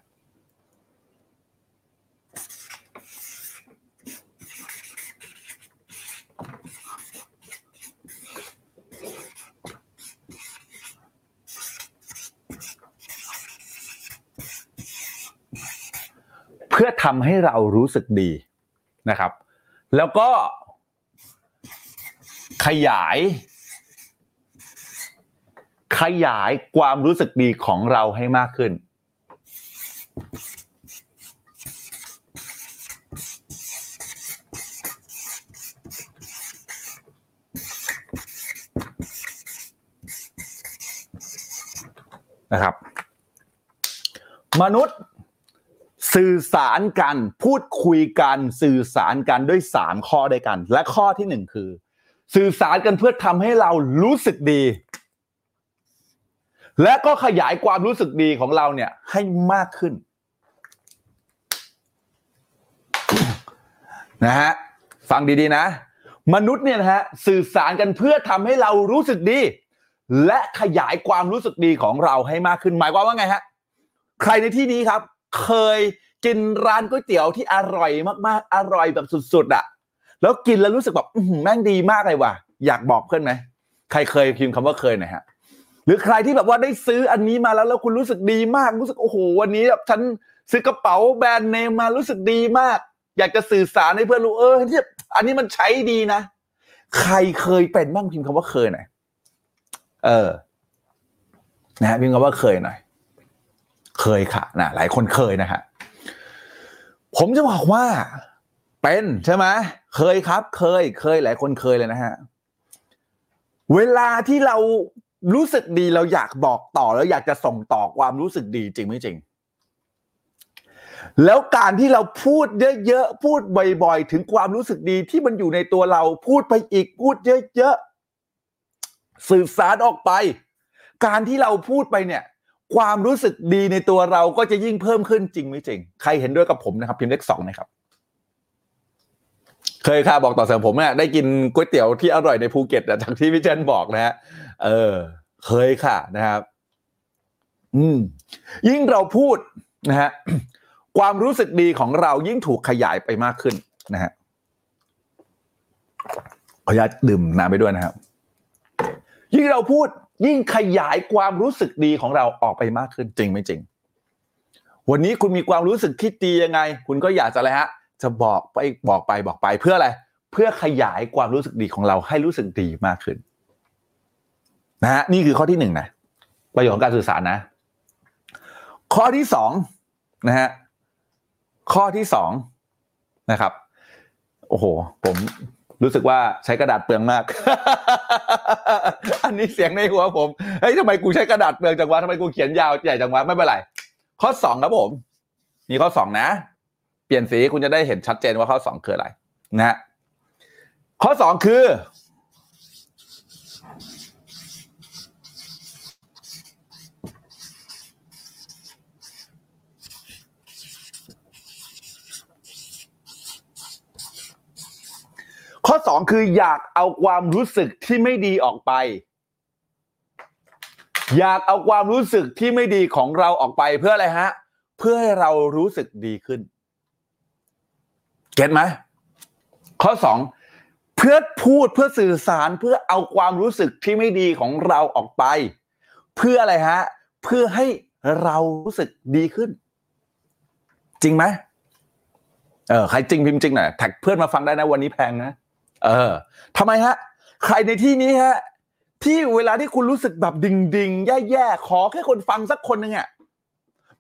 เพื่อทำให้เรารู้สึกดีนะครับ แล้วก็ ขยาย ขยายความรู้สึกดีของเราให้มากขึ้น นะครับ มนุษย์สื่อสารกัน พูดคุยกัน สื่อสารกันด้วยสามข้อด้วยกัน และข้อที่หนึ่งคือ สื่อสารกันเพื่อทำให้เรารู้สึกดี และก็ขยายความรู้สึกดีของเราเนี่ย ให้มากขึ้นนะฮะฟังดีๆนะ มนุษย์เนี่ยนะฮะสื่อสารกันเพื่อทำให้เรารู้สึกดี และขยายความรู้สึกดีของเราให้มากขึ้นหมายความว่าไงฮะใครในที่นี้ครับ เคยกินร้านก๋วยเตี๋ยวที่อร่อยมากๆ อร่อยแบบสุดๆอะ แล้วกินแล้วรู้สึกแบบแม่งดีมากเลยว่ะ อยากบอกเพื่อนไหมใครเคยพิมพ์คำว่าเคยหน่อยฮะหรือใครที่แบบว่าได้ซื้ออันนี้มาแล้วแล้วคุณรู้สึกดีมากรู้สึกโอ้โหวันนี้แบบฉันซื้อกระเป๋าแบรนด์เนมมารู้สึกดีมาก อยากจะสื่อสารให้เพื่อนรู้เออเนี่อันนี้มันใช้ดีนะ ใครเคยเป็นบ้างพิมพ์คำว่าเคยหน่อยเออนะฮะพิมพ์คำว่าเคยหน่อยเคยค่ะนะหลายคนเคยนะฮะผมจะบอกว่า เป็นใช่ไหมเคยครับ เคยเคยหลายคนเคยเลยนะฮะ เวลาที่เรารู้สึกดีเราอยากบอกต่อแล้วอยากจะส่งต่อความรู้สึกดีจริงไม่จริง แล้วการที่เราพูดเยอะๆพูดบ่อยๆถึงความรู้สึกดีที่มันอยู่ในตัวเราพูดไปอีกพูดเยอะๆสื่อสารออกไป การที่เราพูดไปเนี่ย ความรู้สึกดีในตัวเราก็จะยิ่งเพิ่มขึ้นจริงไม่จริง ใครเห็นด้วยกับผมนะครับพิมพ์เลขสองนะครับ เคยค่ะบอกต่อเสริมผมเนี่ยได้กินก๋วยเตี๋ยวที่อร่อยในภูเก็ตจากที่พี่เจนบอกนะฮะเออ เคยค่ะนะครับ อืม ยิ่งเราพูดนะฮะความรู้สึกดีของเรายิ่งถูกขยายไปมากขึ้นนะฮะขออนุญาตดื่มน้ำไปด้วยนะครับ ยิ่งเราพูดยิ่งขยายความรู้สึกดีของเราออกไปมากขึ้นจริงไม่จริง วันนี้คุณมีความรู้สึกที่ดียังไง คุณก็อยากจะอะไรฮะ จะบอกไปบอกไปบอกไปเพื่ออะไร เพื่อขยายความรู้สึกดีของเราให้รู้สึกดีมากขึ้นนะฮะนี่คือข้อที่หนึ่งนะประโยชน์ของการสื่อสารนะ ข้อที่สองนะฮะข้อที่สองนะครับ โอ้โห ผมรู้สึกว่าใช้กระดาษเปลืองมาก อันนี้เสียงในหัวผม เฮ้ยทำไมกูใช้กระดาษเปลืองจังวะทำไมกูเขียนยาวใหญ่จังวะไม่เป็นไร ข้อสองครับผม มีข้อสองนะ เปลี่ยนสีคุณจะได้เห็นชัดเจนว่าข้อสองคืออะไรนะฮะข้อสองคือ ข้อสองคืออยากเอาความรู้สึกที่ไม่ดีออกไป อยากเอาความรู้สึกที่ไม่ดีของเราออกไปเพื่ออะไรฮะ เพื่อให้เรารู้สึกดีขึ้น เก็ตไหมข้อสองเพื่อพูดเพื่อสื่อสารเพื่อเอาความรู้สึกที่ไม่ดีของเราออกไป เพื่ออะไรฮะ เพื่อให้เรารู้สึกดีขึ้น จริงไหมเออใครจริงพิมพ์จริงหน่อยแท็กเพื่อนมาฟังได้นะวันนี้แพงนะเออทำไมฮะ ใครในที่นี้ฮะ ที่เวลาที่คุณรู้สึกแบบดิ่งดิงๆแย่ๆขอแค่คนฟังสักคนหนึ่งอะ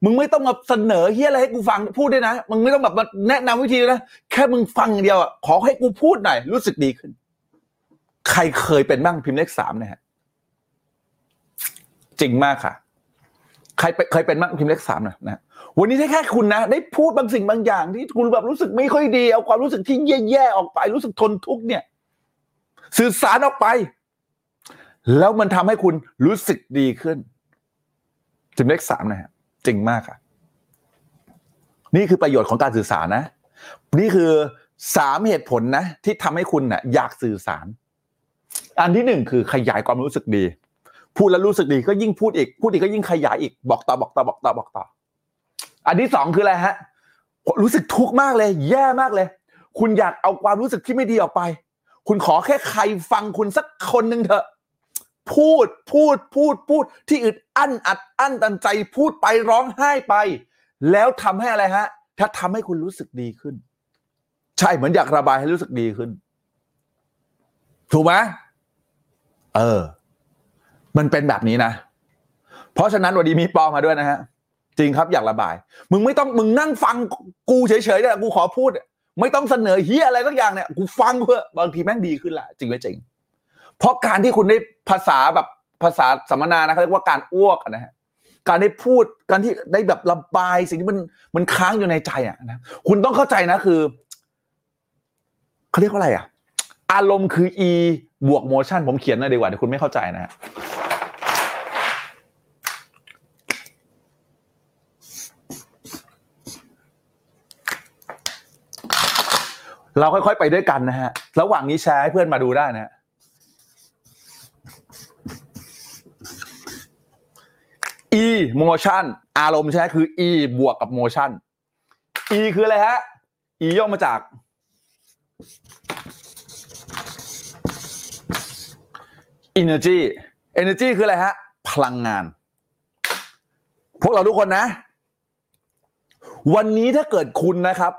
มึงไม่ต้องมาเสนอเฮียอะไรให้กูฟังพูดด้วยนะ มึงไม่ต้องแบบมาแนะนำวิธีนะแค่มึงฟังอย่างเดียวอะขอให้กูพูดหน่อยรู้สึกดีขึ้น ใครเคยเป็นบ้างพิมพ์เลขสามเนี่ยฮะจริงมากค่ะ ใครเคยเป็นบ้างพิมพ์เลขสามหนะนะวันนี้ถ้าแค่คุณนะ ได้พูดบางสิ่งบางอย่าง ที่คุณแบบรู้สึกไม่ค่อยดี เอาความรู้สึกที่แย่ๆออกไป รู้สึกทนทุกข์เนี่ย สื่อสารออกไป แล้วมันทำให้คุณรู้สึกดีขึ้นถึงเลขสามนะฮะ จริงมากค่ะ นี่คือประโยชน์ของการสื่อสารนะ นี่คือสามเหตุผลนะ ที่ทำให้คุณน่ะ อยากสื่อสาร อันที่หนึ่งคือขยายความรู้สึกดี พูดแล้วรู้สึกดีก็ยิ่งพูดอีก พูดอีกก็ยิ่งขยายอีกบอกต่อบอกต่อบอกต่อบอกต่อ อันที่สองคืออะไรฮะ รู้สึกทุกข์มากเลย แย่มากเลย คุณอยากเอาความรู้สึกที่ไม่ดีออกไป คุณขอแค่ใครฟังคุณสักคนหนึ่งเถอะ พูดพูดพูดพูดที่อึดอั้นอัดอั้นตันใจพูดไปร้องไห้ไป แล้วทำให้อะไรฮะ ถ้าทำให้คุณรู้สึกดีขึ้น ใช่เหมือนอยากระบายให้รู้สึกดีขึ้น ถูกไหมเออ มันเป็นแบบนี้นะ เพราะฉะนั้นวันนี้มีปอมาด้วยนะฮะ จริงครับอยากระบาย มึงไม่ต้องมึงนั่งฟังกูเฉยๆเนี่ยกูขอพูด ไม่ต้องเสนอเฮียอะไรสักอย่างเนี่ย กูฟังเพื่อบางทีแม่งดีขึ้นแหละจริงไหมจริง เพราะการที่คุณได้ภาษาแบบภาษาสัมมนานะเขาเรียกว่าการอ้วกนะฮะการได้พูดการที่ได้แบบระบายสิ่งที่มันมันค้างอยู่ในใจอะนะคุณต้องเข้าใจนะคือเขาเรียกว่าอะไรอะ อารมณ์คือ e บวก motion ผมเขียนหน่อยดีกว่าเดี๋ยวคุณไม่เข้าใจนะฮะเราค่อยๆไปด้วยกันนะฮะ ระหว่างนี้แชร์ให้เพื่อนมาดูได้นะฮะ e motion อารมณ์ใช่ไหมคือ e บวกกับ motion e คืออะไรฮะ e ย่อมาจาก energy energy คืออะไรฮะ พลังงาน พวกเราทุกคนนะ วันนี้ถ้าเกิดคุณนะครับ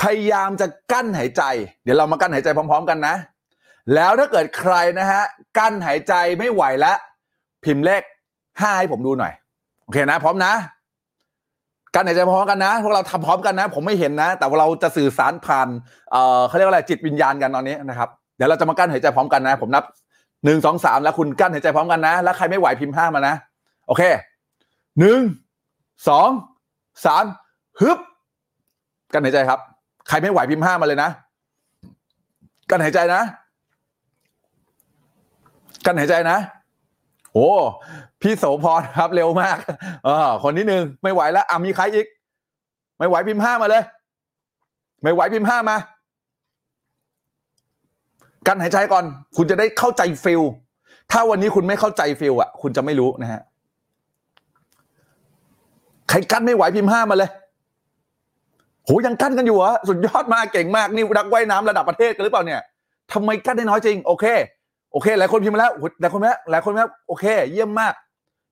พยายามจะกั้นหายใจ เดี๋ยวเรามากั้นหายใจพร้อม ๆ กันนะ แล้วถ้าเกิดใครนะฮะ กั้นหายใจไม่ไหวแล้ว พิมพ์เลข ห้าให้ผมดูหน่อย โอเคนะ พร้อมนะกั้นหายใจพร้อมกันนะ พวกเราทำพร้อมกันนะ ผมไม่เห็นนะ แต่ว่าเราจะสื่อสารผ่านเอ่อเขาเรียกว่าอะไรจิตวิญญาณกันตอนนี้นะครับเดี๋ยวเราจะมากั้นหายใจพร้อมกันนะ ผมนับหนึ่งสองสามแล้วคุณกั้นหายใจพร้อมกันนะ แล้วใครไม่ไหวพิมพ์ห้ามานะ โอเคหนึ่งสองสามฮึบกั้นหายใจครับ ใครไม่ไหวพิมพ์ห้ามาเลยนะกั้นหายใจนะกั้นหายใจนะ โอ้ พี่โสพรครับเร็วมากเออคนที่หนึ่งไม่ไหวแล้วอะมีใครอีก ไม่ไหวพิมพ์ห้ามาเลย ไม่ไหวพิมพ์ห้ามากันหายใจก่อน คุณจะได้เข้าใจฟิลถ้าวันนี้คุณไม่เข้าใจฟิลอะ คุณจะไม่รู้นะฮะใครกั้นไม่ไหวพิมพ์ห้ามาเลยโหยังกั้นกันอยู่เหรอสุดยอดมากเก่งมากนี่นักว่ายน้ำระดับประเทศกันหรือเปล่าเนี่ยทำไมกั้นได้น้อยจริง โอเค โอเค หลายคนพิมพ์มาแล้วหหลายคนมาแล้วหลายคนมาแล้วโอเค เยี่ยมมาก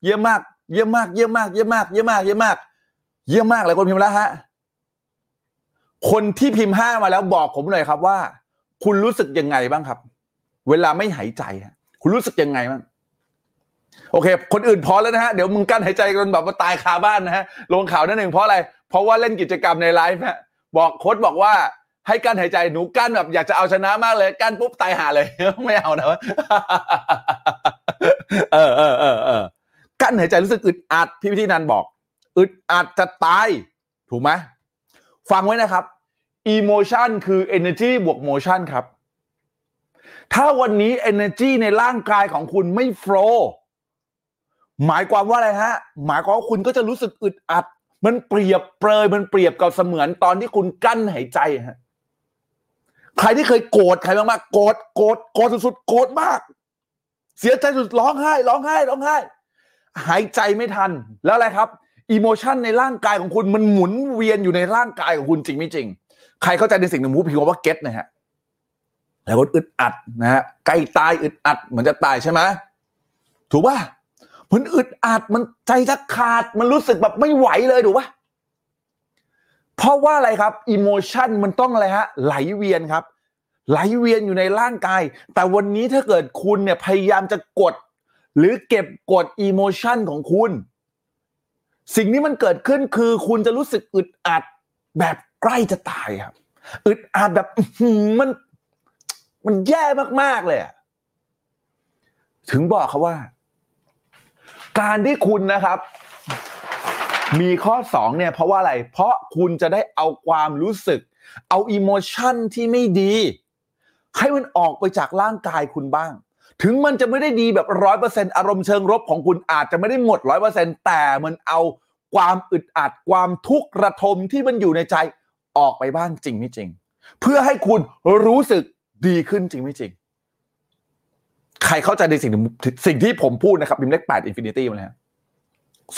เยี่ยมมาก เยี่ยมมาก เยี่ยมมาก เยี่ยมมาก เยี่ยมมาก เยี่ยมมาก เยี่ยมมากหลายคนพิมพ์แล้วฮะ คนที่พิมพ์ห้ามาแล้วบอกผมหน่อยครับว่า คุณรู้สึกยังไงบ้างครับ เวลาไม่หายใจฮะคุณรู้สึกยังไงบ้างโอเค คนอื่นพอแล้วนะฮะ เดี๋ยวมึงกั้นหายใจกันแบบว่าตายคาบ้านนะฮะ ลงข่าวนั่นหนึ่งเพราะอะไร เพราะว่าเล่นกิจกรรมในไลฟ์ฮะ บอกโค้ดบอกว่าให้กั้นหายใจ หนูกั้นแบบอยากจะเอาชนะมากเลย กั้นปุ๊บตายหาเลย ไม่เอานะเออเออเออเออ กั้นหายใจรู้สึกอึดอัดพี่พิธีนันบอก อึดอัดจะตาย ถูกไหมฟังไว้นะครับ emotion คือ energy บวก motion ครับ ถ้าวันนี้ energy ในร่างกายของคุณไม่ flow หมายความว่าอะไรฮะ หมายความว่าคุณก็จะรู้สึกอึดอัด มันเปรียบเปรยมันเปรียบกับเสมือนตอนที่คุณกั้นหายใจฮะใครที่เคยโกรธใครมากๆโกรธโกรธโกรธสุดๆโกรธมาก เสียใจสุดร้องไห้ ร้องไห้ ร้องไห้ หายใจไม่ทันแล้วอะไรครับอิโมชันในร่างกายของคุณมันหมุนเวียนอยู่ในร่างกายของคุณจริงไม่จริง ใครเข้าใจในสิ่งหนึ่งมูพิมพ์ว่าเก็ตนะฮะแล้วก็อึดอัดนะฮะใกล้ตายอึดอัดเหมือนจะตายใช่ไหมถูกป่ะมันอึดอัดมันใจจะขาดมันรู้สึกแบบไม่ไหวเลยถูกป่ะเพราะว่าอะไรครับอิโมชันมันต้องอะไรฮะไหลเวียนครับ ไหลเวียนอยู่ในร่างกาย แต่วันนี้ถ้าเกิดคุณเนี่ยพยายามจะกด หรือเก็บกดอิโมชันของคุณ สิ่งนี้มันเกิดขึ้นคือคุณจะรู้สึกอึดอัดแบบใกล้จะตายครับอึดอัดแบบมัน มันแย่มากๆเลยถึงบอกครับว่า การที่คุณนะครับ มีข้อสองเนี่ย เพราะว่าอะไร เพราะคุณจะได้เอาความรู้สึก เอา emotion ที่ไม่ดี ให้มันออกไปจากร่างกายคุณบ้าง ถึงมันจะไม่ได้ดีแบบร้อยเปอร์เซ็นอารมณ์เชิงลบของคุณอาจจะไม่ได้หมดร้อยเปอร์เซ็นแต่มันเอาความอึดอัดความทุกข์ระทมที่มันอยู่ในใจออกไปบ้างจริงไม่จริง เพื่อให้คุณรู้สึกดีขึ้นจริงไม่จริง ใครเข้าใจในสิ่งสิ่งที่ผมพูดนะครับพิมพ์เลขแปด infinity มาแล้ว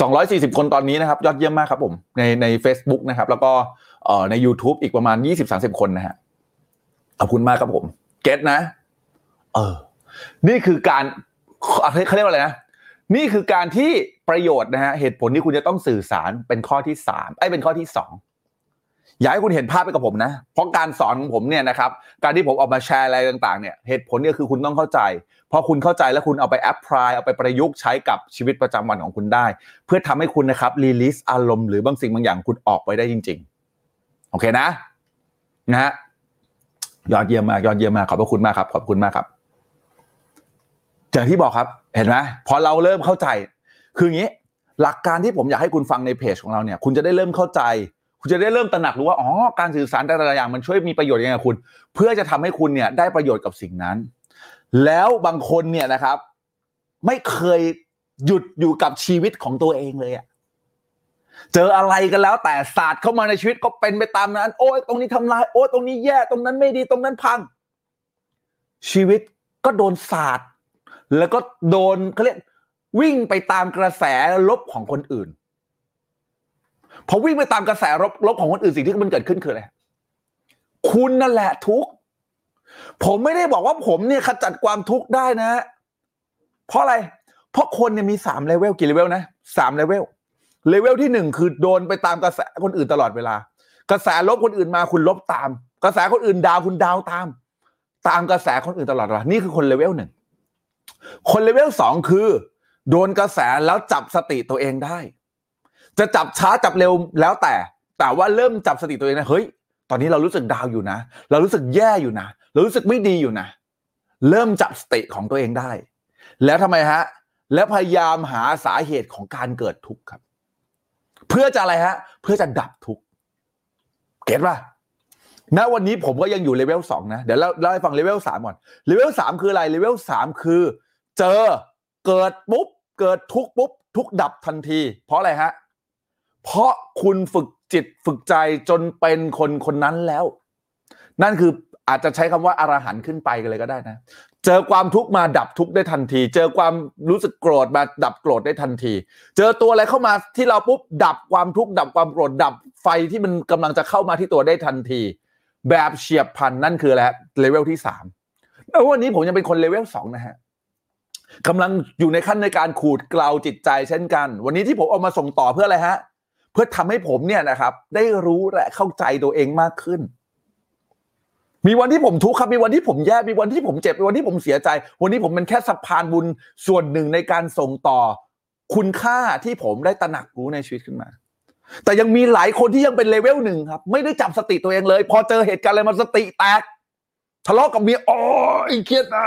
สองร้อยสี่สิบคนตอนนี้นะครับ ยอดเยี่ยมมากครับผม ในใน Facebook นะครับ แล้วก็เใน YouTube อีกประมาณยี่สิบสาสิบคนนะฮะขอบคุณมากครับผม เก็ตนะ เออ นี่คือการเขาเรียกว่าอะไรนะนี่คือการที่ประโยชน์นะฮะเหตุผลที่คุณจะต้องสื่อสารเป็นข้อที่สามไอ้เป็นข้อที่สองอยากให้คุณเห็นภาพไปกับผมนะ เพราะการสอนของผมเนี่ยนะครับ การที่ผมออกมาแชร์อะไรต่างๆ เนี่ยเหตุผลเนี่ยคือคุณต้องเข้าใจพอคุณเข้าใจแล้วคุณเอาไปแอพพลายเอาไปประยุกต์ใช้กับชีวิตประจำวันของคุณได้ เพื่อทำให้คุณนะครับรีลิสอารมณ์หรือบางสิ่งบางอย่างคุณออกไปได้จริง ๆ โอเคนะนะฮะยอดเยี่ยมมากยอดเยี่ยมมากขอบพระคุณมากครับขอบคุณมากครับ อย่างที่บอกครับเห็นไหมพอเราเริ่มเข้าใจ คืออย่างนี้ หลักการที่ผมอยากให้คุณฟังในเพจของเราเนี่ย คุณจะได้เริ่มเข้าใจ คุณจะได้เริ่มตระหนักรู้ว่าอ๋อการสื่อสารแต่ละอย่างมันช่วยมีประโยชน์ยังไงคุณ เพื่อจะทำให้คุณเนี่ยได้ประโยชน์กับสิ่งนั้น แล้วบางคนเนี่ยนะครับ ไม่เคยหยุดอยู่กับชีวิตของตัวเองเลยอะเจออะไรกันแล้วแต่ศาสตร์เข้ามาในชีวิตก็เป็นไปตามนั้น โอ้ยตรงนี้ทำลายโอ้ยตรงนี้แย่ตรงนั้นไม่ดีตรงนั้นพัง ชีวิตก็โดนศาสตร์ แล้วก็โดนเขาเรียกวิ่งไปตามกระแสลบของคนอื่นพอวิ่งไปตามกระแสลบลบของคนอื่นสิ่งที่มันเกิดขึ้นคืออะไรคุณนั่นแหละทุกข์ผมไม่ได้บอกว่าผมเนี่ยขจัดความทุกข์ได้นะ เพราะอะไร เพราะคนเนี่ยมีสามเลเวลกี่เลเวลนะสามเลเวลเลเวลที่หนึ่งคือโดนไปตามกระแสคนอื่นตลอดเวลา กระแสลบคนอื่นมาคุณลบตาม กระแสคนอื่นดาวคุณดาวตาม ตามกระแสคนอื่นตลอดเวลานี่คือคนเลเวลหนึ่ง คนเลเวลสองคือ โดนกระแสแล้วจับสติตัวเองได้ จะจับช้าจับเร็วแล้วแต่ แต่ว่าเริ่มจับสติตัวเองนะเฮ้ย ตอนนี้เรารู้สึก down อยู่นะ เรารู้สึกแย่อยู่นะเรารู้สึกไม่ดีอยู่นะ เริ่มจับสติของตัวเองได้ แล้วทำไมฮะ แล้วพยายามหาสาเหตุของการเกิดทุกข์ครับ เพื่อจะอะไรฮะ เพื่อจะดับทุกข์ get ป่ะณวันนี้ผมก็ยังอยู่เลเวลสองนะ เดี๋ยวเราเล่าให้ฟังเลเวลสามก่อนเลเวลสามคืออะไรเลเวลสามคือ เจอเกิดปุ๊บเกิดทุกข์ปุ๊บทุกข์ดับทันที เพราะอะไรฮะ เพราะคุณฝึกจิตฝึกใจจนเป็นคนคนนั้นแล้ว นั่นคืออาจจะใช้คำว่าอรหันต์ขึ้นไปกันเลยก็ได้นะ เจอความทุกข์มาดับทุกข์ได้ทันที เจอความรู้สึกโกรธมาดับโกรธได้ทันที เจอตัวอะไรเข้ามาที่เราปุ๊บดับความทุกข์ดับความโกรธดับไฟที่มันกำลังจะเข้ามาที่ตัวได้ทันที แบบเฉียบพลันนั่นคืออะไรเลเวลที่สามแล้ววันนี้ผมยังเป็นคนเลเวลสองนะฮะ กำลังอยู่ในขั้นในการขูดเกลาจิตใจเช่นกัน วันนี้ที่ผมเอามาส่งต่อเพื่ออะไรฮะ เพื่อทำให้ผมเนี่ยนะครับ ได้รู้และเข้าใจตัวเองมากขึ้น มีวันที่ผมทุกข์ครับ มีวันที่ผมแย่มีวันที่ผมเจ็บมีวันที่ผมเสียใจ วันนี้ผมเป็นแค่สะพานบุญส่วนหนึ่งในการส่งต่อ คุณค่าที่ผมได้ตระหนักรู้ในชีวิตขึ้นมา แต่ยังมีหลายคนที่ยังเป็นเลเวลหนึ่งครับ ไม่ได้จับสติตัวเองเลย พอเจอเหตุการณ์อะไรมาสติแตกทะเลาะกับเมียอ๋อไอ้เครียดนะ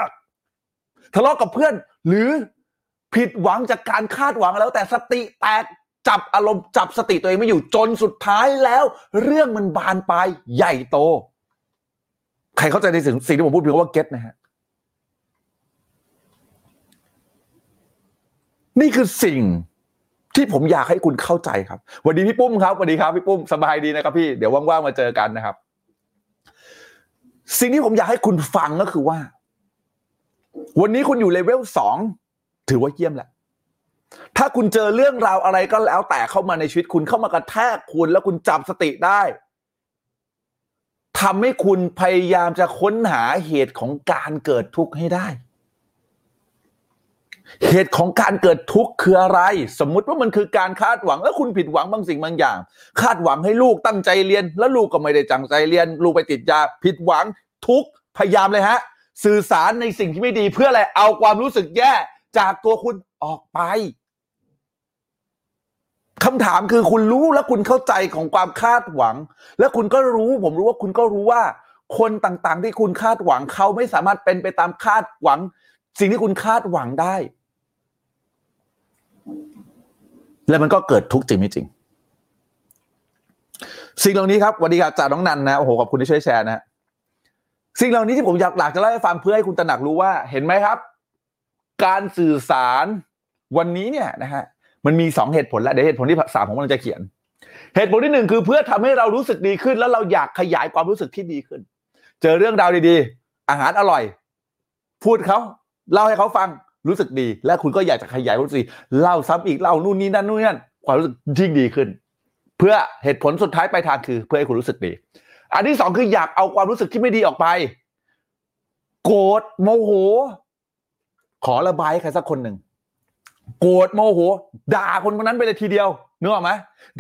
ทะเลาะกับเพื่อน หรือผิดหวังจากการคาดหวังแล้วแต่สติแตกจับอารมณ์จับสติตัวเองไม่อยู่จนสุดท้ายแล้ว เรื่องมันบานปลายใหญ่โต ใครเข้าใจในสิ่งสิ่งที่ผมพูดถึงว่าเก็ตนะฮะนี่คือสิ่งที่ผมอยากให้คุณเข้าใจครับสวัสดีพี่ปุ้มครับสวัสดีครับพี่ปุ้มสบายดีนะครับพี่เดี๋ยวว่างๆมาเจอกันนะครับ สิ่งที่ผมอยากให้คุณฟังก็คือว่า วันนี้คุณอยู่เลเวลสองถือว่าเยี่ยมแหละ ถ้าคุณเจอเรื่องราวอะไรก็แล้วแต่เข้ามาในชีวิตคุณเข้ามากระแทกคุณแล้วคุณจับสติได้ทำให้คุณพยายามจะค้นหาเหตุของการเกิดทุกข์ให้ได้ เหตุของการเกิดทุกข์คืออะไร สมมุติว่ามันคือการคาดหวังแล้วคุณผิดหวังบางสิ่งบางอย่าง คาดหวังให้ลูกตั้งใจเรียน แล้วลูกก็ไม่ได้จังใจเรียน ลูกไปติดยาผิดหวังทุกข์พยายามเลยฮะ สื่อสารในสิ่งที่ไม่ดีเพื่ออะไรเอาความรู้สึกแย่จากตัวคุณออกไปคำถามคือคุณรู้และคุณเข้าใจของความคาดหวัง และคุณก็รู้ ผมรู้ว่าคุณก็รู้ว่า คนต่างๆ ที่คุณคาดหวังเขาไม่สามารถเป็นไปตามคาดหวัง สิ่งที่คุณคาดหวังได้ แล้วมันก็เกิดทุกข์จริงไม่จริง สิ่งเหล่านี้ครับวันนี้ครับจากน้องนันนะโอ้โหขอบคุณที่ช่วยแชร์นะฮะ สิ่งเหล่านี้ที่ผมอยากหลักจะเล่าให้ฟังเพื่อให้คุณตระหนักรู้ว่าเห็นไหมครับ การสื่อสารวันนี้เนี่ยนะฮะมันมีสองเหตุผลแล้วเดี๋ยวเหตุผลที่สามผมกำลังจะเขียน เหตุผลที่หนึ่งคือเพื่อทำให้เรารู้สึกดีขึ้น แล้วเราอยากขยายความรู้สึกที่ดีขึ้น เจอเรื่องราวดีๆ อาหารอร่อย พูดเขาเล่าให้เขาฟังรู้สึกดี และคุณก็อยากจะขยายรู้สึกเล่าซ้ำอีกเล่านู่นนี่นั่นนู่นนี่นั่นความรู้สึกยิ่งดีขึ้น เพื่อเหตุผลสุดท้ายปลายทางคือ เพื่อให้คุณรู้สึกดี อันที่สองคืออยากเอาความรู้สึกที่ไม่ดีออกไป โกรธโมโห ขอระบายให้ใครสักคนหนึ่งโกรธโมโหด่าคนคนนั้นไปเลยทีเดียวนึกออกไหม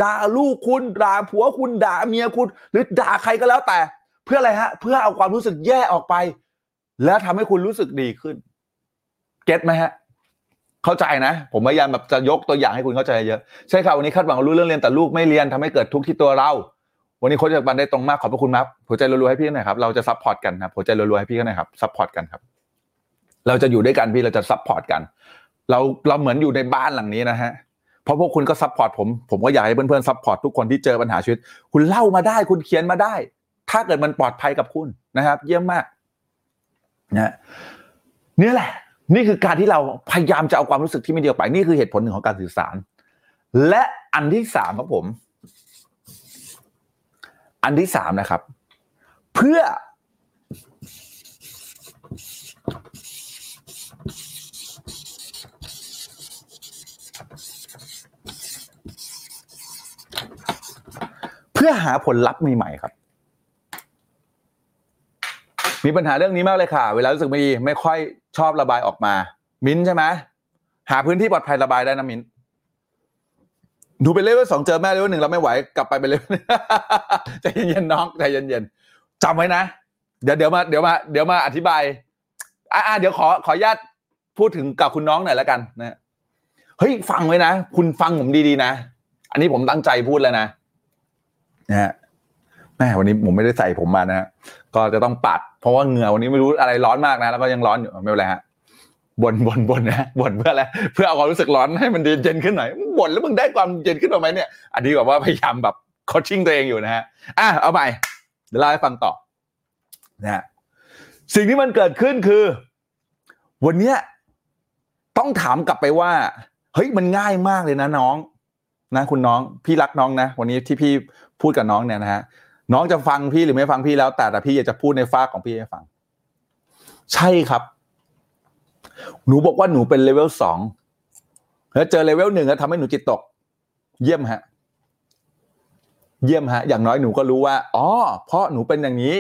ด่าลูกคุณด่าผัวคุณด่าเมียคุณ หรือด่าใครก็แล้วแต่ เพื่ออะไรฮะ เพื่อเอาความรู้สึกแย่ออกไป แล้วทำให้คุณรู้สึกดีขึ้น get ไหมฮะ เข้าใจนะ ผมพยายามแบบจะยกตัวอย่างให้คุณเข้าใจเยอะใช่ครับวันนี้คาดหวังลูกเรื่องเรียนแต่ลูกไม่เรียนทำให้เกิดทุกข์ที่ตัวเรา วันนี้โค้ชจากบรรยายได้ตรงมากขอบพระคุณครับหัวใจรัวๆให้พี่หน่อยครับเราจะ support กันครับหัวใจรัวๆให้พี่หน่อยครับ support กันครับ เราจะอยู่ด้วยกันพี่เราจะ support กัน เราเราเหมือนอยู่ในบ้านหลังนี้นะฮะเพราะพวกคุณก็ support ผมผมก็อยากให้เพื่อนๆ support ทุกคนที่เจอปัญหาชีวิต คุณเล่ามาได้คุณเขียนมาได้ ถ้าเกิดมันปลอดภัยกับคุณนะครับ เยี่ยมมากนะนี่แหละ นี่คือการที่เราพยายามจะเอาความรู้สึกที่ไม่ดีออกไป นี่คือเหตุผลหนึ่งของการสื่อสาร และอันที่สามครับผม อันที่สามนะครับ เพื่อ เพื่อหาผลลัพธ์ใหม่ๆครับ มีปัญหาเรื่องนี้มากเลยค่ะ เวลารู้สึกไม่ดีไม่ค่อยชอบระบายออกมา มิ้นใช่ไหมหาพื้นที่ปลอดภัยระบายได้นะมิ้น ดูเป็นเลเวลสองเจอแม่เลเวลหนึ่งเราไม่ไหวกลับไปเป็นเลเวลใจเย็นๆน้องใจเย็นๆจำไว้นะ เดี๋ยวเดี๋ยวมาเดี๋ยวมาเดี๋ยวมาอธิบายอ่าเดี๋ยวขอขออนุญาตพูดถึงกับคุณน้องหน่อยแล้วกันนะเฮ้ยฟังไว้นะ คุณฟังผมดีๆนะ อันนี้ผมตั้งใจพูดแล้วนะนะฮะแม่วันนี้ผมไม่ได้ใส่ผมมานะฮะก็จะต้องปัด เพราะว่าเหงื่อวันนี้ไม่รู้อะไรร้อนมากนะ แล้วก็ยังร้อนอยู่ไม่เป็นไรฮะ บ่นบ่นบ่นนะบ่นเพื่ออะไรเพื่อเอาความรู้สึกร้อนให้มันเย็นขึ้นหน่อยบ่นแล้วมึงได้ความเย็นขึ้นมาไหมเนี่ย อันนี้แบบว่าพยายามแบบโคชชิ่งตัวเองอยู่นะฮะอะเอาใหม่เดี๋ยวเล่าให้ฟังต่อนะฮะสิ่งที่มันเกิดขึ้นคือ วันเนี้ยต้องถามกลับไปว่า เฮ้ยมันง่ายมากเลยนะน้อง นะ คุณน้องพี่รักน้องนะ วันนี้ที่พี่พูดกับน้องเนี่ยนะฮะน้องจะฟังพี่หรือไม่ฟังพี่แล้ว แต่แต่พี่อยากจะพูดในฟ้าของพี่ให้ฟัง ใช่ครับ หนูบอกว่าหนูเป็นเลเวลสองแล้วเจอเลเวลหนึ่งแล้วทำให้หนูจิตตก เยี่ยมฮะ เยี่ยมฮะ อย่างน้อยหนูก็รู้ว่าอ๋อเพราะหนูเป็นอย่างนี้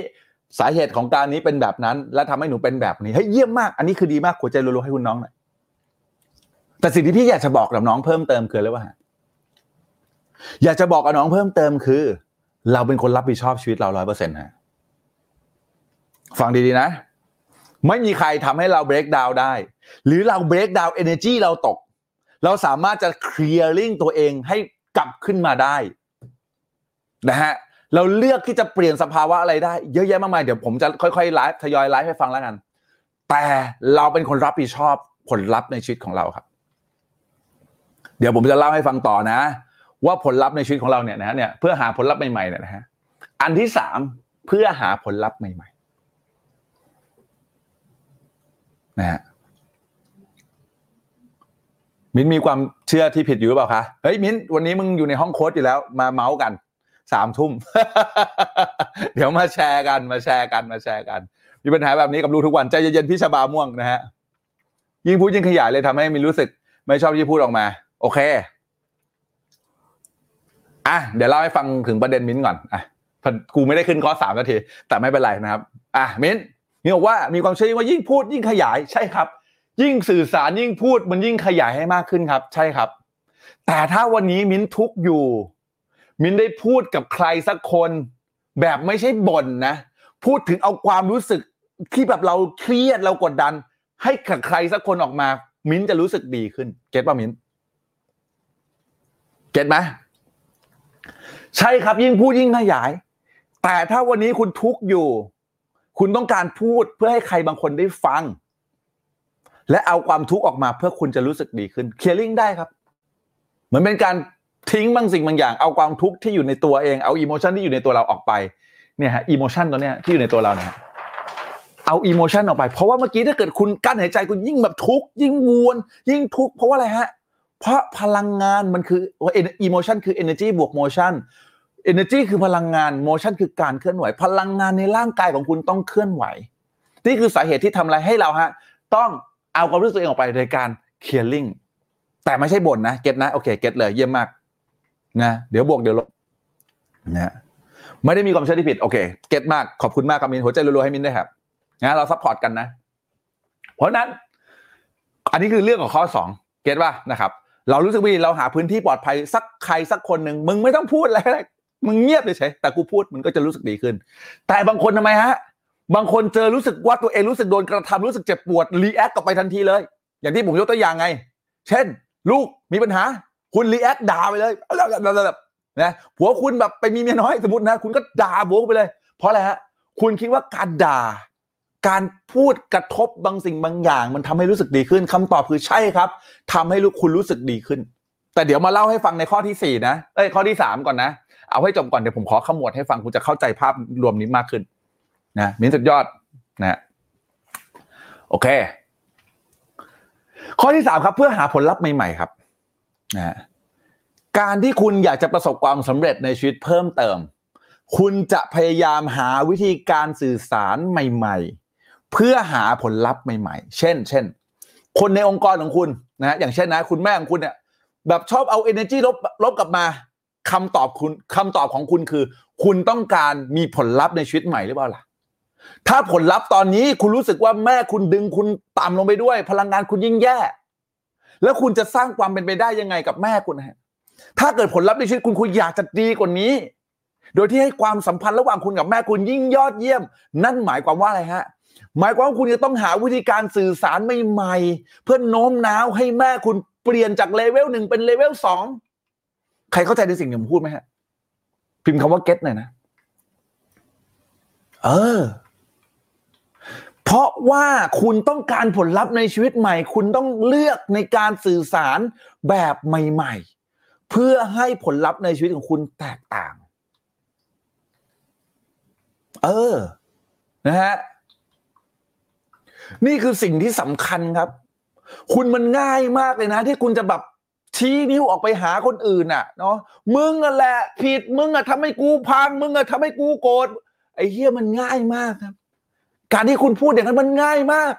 สาเหตุของการนี้เป็นแบบนั้น และทำให้หนูเป็นแบบนี้เฮ้ยเยี่ยมมาก อันนี้คือดีมากหัวใจรัวๆให้คุณน้องหน่อยแต่สิ่งที่พี่อยากจะบอกกับน้องเพิ่มเติมคืออะไรวะอยากจะบอกกับน้องเพิ่มเติมคือ เราเป็นคนรับผิดชอบชีวิตเราร้อยเปอร์เซ็นต์ฮะฟังดีๆนะ ไม่มีใครทำให้เราเบรกดาวได้ หรือเราเบรกดาวเอเนจีเราตก เราสามารถจะเคลียร์ลิงตัวเองให้กลับขึ้นมาได้นะฮะเราเลือกที่จะเปลี่ยนสภาวะอะไรได้ เยอะแยะมากมายเดี๋ยวผมจะค่อยๆไลฟ์ทยอยไลฟ์ให้ฟังแล้วกัน แต่เราเป็นคนรับผิดชอบผลลัพธ์ในชีวิตของเราครับ เดี๋ยวผมจะเล่าให้ฟังต่อนะ ว่าผลลัพธ์ในชีวิตของเราเนี่ยนะเนี่ยเพื่อหาผลลัพธ์ใหม่ๆเนี่ยนะฮะอันที่สามเพื่อหาผลลัพธ์ใหม่ๆ นะฮะมิ้นมีความเชื่อที่ผิดอยู่หรือเปล่าคะเฮ้ยมิ้นวันนี้มึงอยู่ในห้องโค้ดอยู่แล้ว มาเมาส์กันสามทุ่ม เดี๋ยวมาแชร์กันมาแชร์กันมาแชร์กัน มีปัญหาแบบนี้กับลูกทุกวันใจเย็นๆพี่ชบาม่วงนะฮะยิ่งพูดยิ่งขยายเลยทำให้มินรู้สึก ไม่ชอบที่พูดออกมา โอเคอะเดี๋ยวเล่าให้ฟังถึงประเด็นมิ้นก่อนอะกูไม่ได้ขึ้นคอสามนาทีแต่ไม่เป็นไรนะครับ อะมิ้น นบอกว่ามีความเชื่อว่ายิ่งพูดยิ่งขยายใช่ครับ ยิ่งสื่อสารยิ่งพูดมันยิ่งขยายให้มากขึ้นครับ ใช่ครับ แต่ถ้าวันนี้มิ้นทุกอยู่ มิ้นได้พูดกับใครสักคน แบบไม่ใช่บ่นนะ พูดถึงเอาความรู้สึกที่แบบเราเครียดเรากดดัน ให้กับใครสักคนออกมา มิ้นจะรู้สึกดีขึ้น เก็ตป่ะมิ้นเก็ตไหมใช่ครับยิ่งพูดยิ่งขยาย แต่ถ้าวันนี้คุณทุกอยู่ คุณต้องการพูดเพื่อให้ใครบางคนได้ฟัง และเอาความทุกข์ออกมาเพื่อคุณจะรู้สึกดีขึ้น clearing ได้ครับ เหมือนเป็นการทิ้งบางสิ่งบางอย่าง เอาความทุกข์ที่อยู่ในตัวเองเอา emotion ที่อยู่ในตัวเราออกไปเนี่ยฮะ emotion ตัวเนี้ยที่อยู่ในตัวเราเนี่ยเอา emotion ออกไป เพราะว่าเมื่อกี้ถ้าเกิดคุณกั้นหายใจคุณยิ่งแบบทุกข์ยิ่งวนยิ่งทุกข์เพราะว่าอะไรฮะเพราะพลังงานมันคือ emotion คือ energy บวก motion energy คือพลังงาน motion คือการเคลื่อนไหว พลังงานในร่างกายของคุณต้องเคลื่อนไหว นี่คือสาเหตุที่ทำอะไรให้เราฮะ ต้องเอาความรู้สึกเองออกไปโดยการ clearing แต่ไม่ใช่บ่นนะ get นะ โอเค get เลย เยี่ยมมาก นะ เดี๋ยวบวกเดี๋ยวลบ นะ ไม่ได้มีความเชื่อที่ผิด โอเค get มาก ขอบคุณมากครับมิน หัวใจรัวๆให้มินด้วยครับ นะ เรา support กันนะ เพราะนั้น อันนี้คือเรื่องของข้อสอง get ป่ะนะครับ เรารู้สึกว่าเราหาพื้นที่ปลอดภัยสักใครสักคนหนึ่ง มึงไม่ต้องพูดอะไรเลย มึงเงียบเลยใช่แต่กูพูดมึงก็จะรู้สึกดีขึ้น แต่บางคนทำไมฮะ บางคนเจอรู้สึกว่าตัวเองรู้สึกโดนกระทำรู้สึกเจ็บปวด react กลับไปทันทีเลย อย่างที่ผมยกตัวอย่างไง เช่น ลูกมีปัญหา คุณ react ด่าไปเลยนะผัวคุณแบบไปมีเมียน้อยสมมตินะ คุณก็ด่าโบกไปเลย เพราะอะไรฮะคุณคิดว่าการด่า การพูดกระทบบางสิ่งบางอย่าง มันทำให้รู้สึกดีขึ้นคำตอบคือใช่ครับทำให้ลูกคุณรู้สึกดีขึ้น แต่เดี๋ยวมาเล่าให้ฟังในข้อที่สี่นะเอ้ยข้อที่สามก่อนนะเอาให้จบก่อนเดี๋ยวผมขอขมวดให้ฟังคุณจะเข้าใจภาพรวมนี้มากขึ้น นะมิ้นสุดยอดนะโอเค ข้อที่สามครับ เพื่อหาผลลัพธ์ใหม่ๆครับนะการที่คุณอยากจะประสบความสำเร็จในชีวิตเพิ่มเติม คุณจะพยายามหาวิธีการสื่อสารใหม่ ๆ เพื่อหาผลลัพธ์ใหม่ ๆ เช่น เช่น คนในองค์กรของคุณนะอย่างเช่นนะ คุณแม่ของคุณเนี่ย แบบชอบเอา energy ลบลบกลับมาคำตอบคุณคำตอบของคุณคือ คุณต้องการมีผลลัพธ์ในชีวิตใหม่หรือเปล่าล่ะ ถ้าผลลัพธ์ตอนนี้คุณรู้สึกว่าแม่คุณดึงคุณต่ำลงไปด้วย พลังงานคุณยิ่งแย่ แล้วคุณจะสร้างความเป็นไปได้ยังไงกับแม่คุณฮะถ้าเกิดผลลัพธ์ในชีวิตคุณคุณอยากจะดีกว่านี้ โดยที่ให้ความสัมพันธ์ระหว่างคุณกับแม่คุณยิ่งยอดเยี่ยม นั่นหมายความว่าอะไรฮะหมายความว่าคุณจะต้องหาวิธีการสื่อสารใหม่ๆเพื่อโน้มน้าวให้แม่คุณ เปลี่ยนจากเลเวลหนึ่งเป็นเลเวลสองใครเข้าใจในสิ่งที่ผมพูดไหมฮะ พิมพ์คำว่า get หน่อยนะ เออ เพราะว่าคุณต้องการผลลัพธ์ในชีวิตใหม่ คุณต้องเลือกในการสื่อสารแบบใหม่ ๆ เพื่อให้ผลลัพธ์ในชีวิตของคุณแตกต่าง เออ นะฮะ นี่คือสิ่งที่สำคัญครับ คุณมันง่ายมากเลยนะ ที่คุณจะแบบชี้นิ้วออกไปหาคนอื่นน่ะเนาะมึงอะแหละผิดมึงอะทำให้กูพัง มึงอะทำให้กูโกรธไอ้เหี้ยมันง่ายมากครับ การที่คุณพูดอย่างนั้นมันง่ายมาก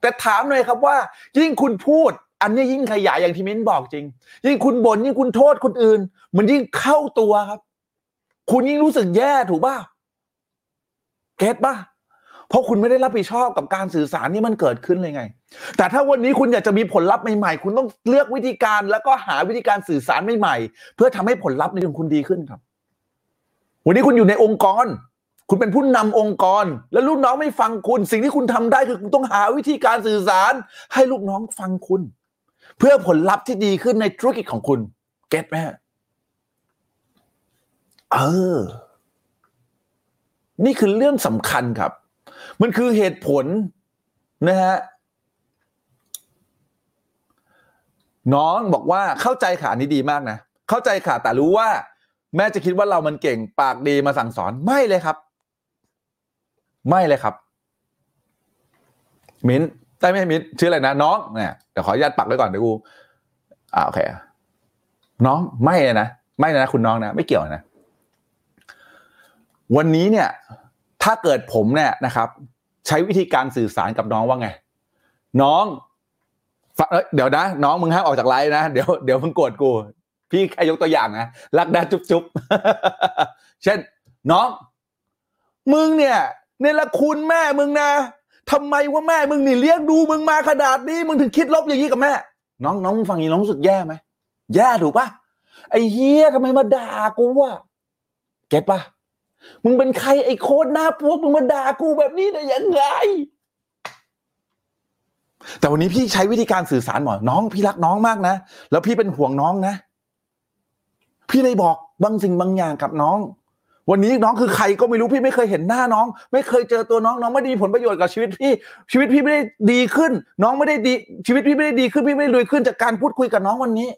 แต่ถามหน่อยครับว่า ยิ่งคุณพูด อันนี้ยิ่งขยายอย่างที่มิ้นบอกจริง ยิ่งคุณบ่นยิ่งคุณโทษคนอื่น มันยิ่งเข้าตัวครับ คุณยิ่งรู้สึกแย่ถูกป่ะเก็ตป่ะเพราะคุณไม่ได้รับผิดชอบกับการสื่อสารที่มันเกิดขึ้นเลยไง แต่ถ้าวันนี้คุณอยากจะมีผลลัพธ์ใหม่ๆ คุณต้องเลือกวิธีการแล้วก็หาวิธีการสื่อสารใหม่ๆ เพื่อทำให้ผลลัพธ์ในของคุณดีขึ้นครับ วันนี้คุณอยู่ในองค์กร คุณเป็นผู้นำองค์กร แล้วลูกน้องไม่ฟังคุณ สิ่งที่คุณทำได้คือคุณต้องหาวิธีการสื่อสาร ให้ลูกน้องฟังคุณ เพื่อผลลัพธ์ที่ดีขึ้นในธุรกิจของคุณ เก็ตไหมเออ นี่คือเรื่องสำคัญครับ มันคือเหตุผลนะฮะ น้องบอกว่าเข้าใจค่ะอันนี้ดีมากนะ เข้าใจค่ะแต่รู้ว่า แม่จะคิดว่าเรามันเก่งปากดีมาสั่งสอนไม่เลยครับ ไม่เลยครับ มิ้นได้ไหมมิ้นชื่ออะไรนะน้องเนี่ยเดี๋ยวขออนุญาตปักไว้ก่อนเดี๋ยวกูอ่าโอเคน้องไม่เลยนะไม่นะคุณน้องนะ ไม่เกี่ยวนะ วันนี้เนี่ย ถ้าเกิดผมเนี่ยนะครับ ใช้วิธีการสื่อสารกับน้องว่าไง น้อง เอ้ยเดี๋ยวนะ น้องมึงห้ามออกจากไลน์นะ เดี๋ยวเดี๋ยวมึงโกรธกู พี่แค่ยกตัวอย่างนะรักนะจุ๊บจุ๊บเช่น น้อง มึงเนี่ยเนรคุณแม่มึงนะทำไมว่าแม่มึงนี่เลี้ยงดูมึงมาขนาดนี้มึงถึงคิดลบอย่างนี้กับแม่ น้องน้องมึงฟังอย่างนี้น้องรู้สึกแย่ไหมแย่ถูกปะไอ้เฮียทำไมมาด่ากูวะเก็ตปะมึงเป็นใครไอ้โคตรหน้าพวกมึงมาด่ากูแบบนี้ได้ยังไง แต่วันนี้พี่ใช้วิธีการสื่อสารหมอน้อง พี่รักน้องมากนะ แล้วพี่เป็นห่วงน้องนะ พี่เลยบอกบางสิ่งบางอย่างกับน้อง วันนี้น้องคือใครก็ไม่รู้พี่ไม่เคยเห็นหน้าน้อง ไม่เคยเจอตัวน้องน้องไม่ได้มีผลประโยชน์กับชีวิตพี่ ชีวิตพี่ไม่ได้ดีขึ้น น้องไม่ได้ดี ชีวิตพี่ไม่ได้ดีขึ้นพี่ไม่ได้รวยขึ้นจากการพูดคุยกับน้องวันนี้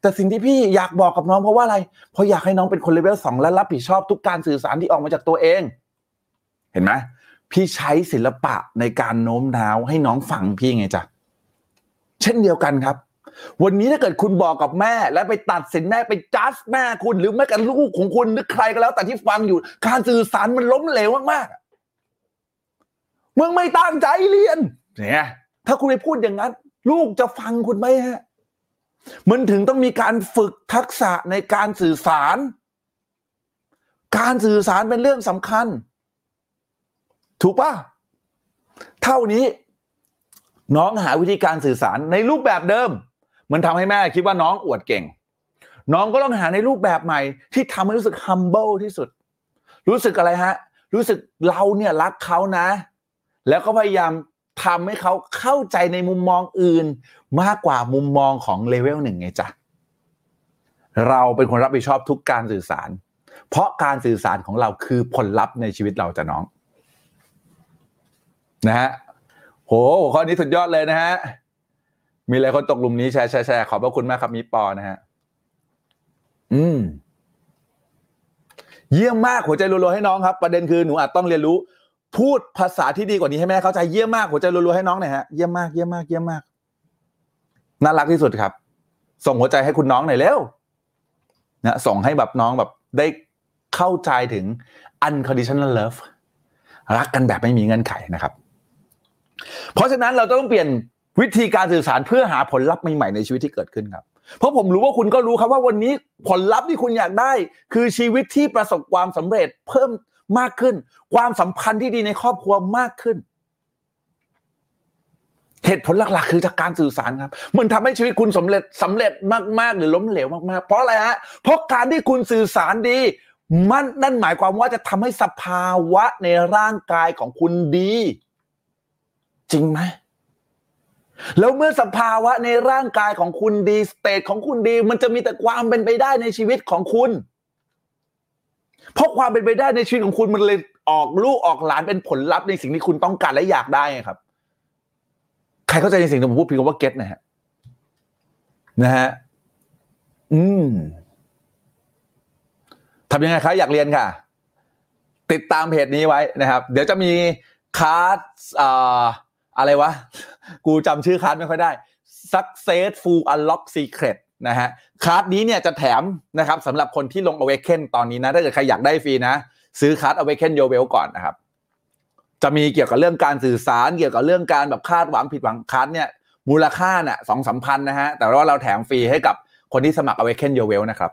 แต่สิ่งที่พี่อยากบอกกับน้องเพราะว่าอะไร เพราะอยากให้น้องเป็นคนเลเวลสองและรับผิดชอบทุกการสื่อสารที่ออกมาจากตัวเอง เห็นไหม พี่ใช้ศิลปะในการโน้มน้าวให้น้องฟังพี่ไงจ๊ะเช่นเดียวกันครับ วันนี้ถ้าเกิดคุณบอกกับแม่ และไปตัดสินแม่ไปจัดแม่คุณหรือแม้กระทั่งลูกของคุณหรือใครก็แล้ว แต่ที่ฟังอยู่ การสื่อสารมันล้มเหลวมากๆมึงไม่ตั้งใจเรียนเนี่ยถ้าคุณไปพูดอย่างนั้น ลูกจะฟังคุณไหมฮะมันถึงต้องมีการฝึกทักษะในการสื่อสาร การสื่อสารเป็นเรื่องสำคัญ ถูกปะเท่านี้ น้องหาวิธีการสื่อสารในรูปแบบเดิม มันทำให้แม่คิดว่าน้องอวดเก่ง น้องก็ต้องหาในรูปแบบใหม่ ที่ทำให้รู้สึก humble ที่สุด รู้สึกอะไรฮะ รู้สึกเราเนี่ยรักเขานะ แล้วก็พยายามทำให้เขาเข้าใจในมุมมองอื่น มากกว่ามุมมองของเลเวลหนึ่งไงจ๊ะเราเป็นคนรับผิดชอบทุกการสื่อสาร เพราะการสื่อสารของเราคือผลลัพธ์ในชีวิตเราจ้ะน้อง นะฮะโหข้อนี้สุดยอดเลยนะฮะมีหลายคนตกหลุมนี้แชร์แชร์แชร์ขอบพระคุณมากครับมีปอนะฮะอืม เยี่ยมมากหัวใจรัวๆให้น้องครับ ประเด็นคือหนูอาจต้องเรียนรู้ พูดภาษาที่ดีกว่านี้ให้แม่เข้าใจเยี่ยมมากหัวใจรัวๆให้น้องหน่อยฮะเยี่ยมมากเยี่ยมมากเยี่ยมมากน่ารักที่สุดครับ ส่งหัวใจให้คุณน้องหน่อยเร็วนะส่งให้แบบน้องแบบได้เข้าใจถึง unconditional love รักกันแบบไม่มีเงื่อนไขนะครับ เพราะฉะนั้นเราต้องเปลี่ยนวิธีการสื่อสารเพื่อหาผลลัพธ์ใหม่ๆในชีวิตที่เกิดขึ้นครับ เพราะผมรู้ว่าคุณก็รู้ครับว่าวันนี้ผลลัพธ์ที่คุณอยากได้ คือชีวิตที่ประสบความสำเร็จเพิ่มมากขึ้น ความสัมพันธ์ที่ดีในครอบครัวมากขึ้น เหตุผลหลักๆ คือจากการสื่อสารครับ มันทำให้ชีวิตคุณสำเร็จสำเร็จมากๆ หรือล้มเหลวมากๆ เพราะอะไรฮะเพราะการที่คุณสื่อสารดี มันนั่นหมายความว่าจะทำให้สภาวะในร่างกายของคุณดี จริงไหมแล้วเมื่อสภาวะในร่างกายของคุณดีสเตทของคุณดี มันจะมีแต่ความเป็นไปได้ในชีวิตของคุณ เพราะความเป็นไปได้ในชีวิตของคุณมันเลยออกลูกออกหลานเป็นผลลัพธ์ในสิ่งที่คุณต้องการและอยากได้ครับ ใครเข้าใจในสิ่งที่ผมพูดพียงว่าเก็ตนะฮะนะฮะอืมทำยังไงครับอยากเรียนค่ะ ติดตามเพจนี้ไว้นะครับ เดี๋ยวจะมีคลาสอ่า อะไรวะ กูจำชื่อคลาสไม่ค่อยได้ Successful Unlock Secret นะฮะคลาสนี้เนี่ยจะแถมนะครับสำหรับคนที่ลง Awaken ตอนนี้นะ ถ้าเกิดใครอยากได้ฟรีนะ ซื้อคลาส Awaken y o w e l ก่อนนะครับ จะมีเกี่ยวกับเรื่องการสื่อสารเกี่ยวกับเรื่องการแบบคาดหวังผิดหวังคลาสเนี่ยมูลค่าน่ะสองสามพันนะฮะ แต่ว่าเราแถมฟรีให้กับคนที่สมัคร Awaken y o w e l นะครับ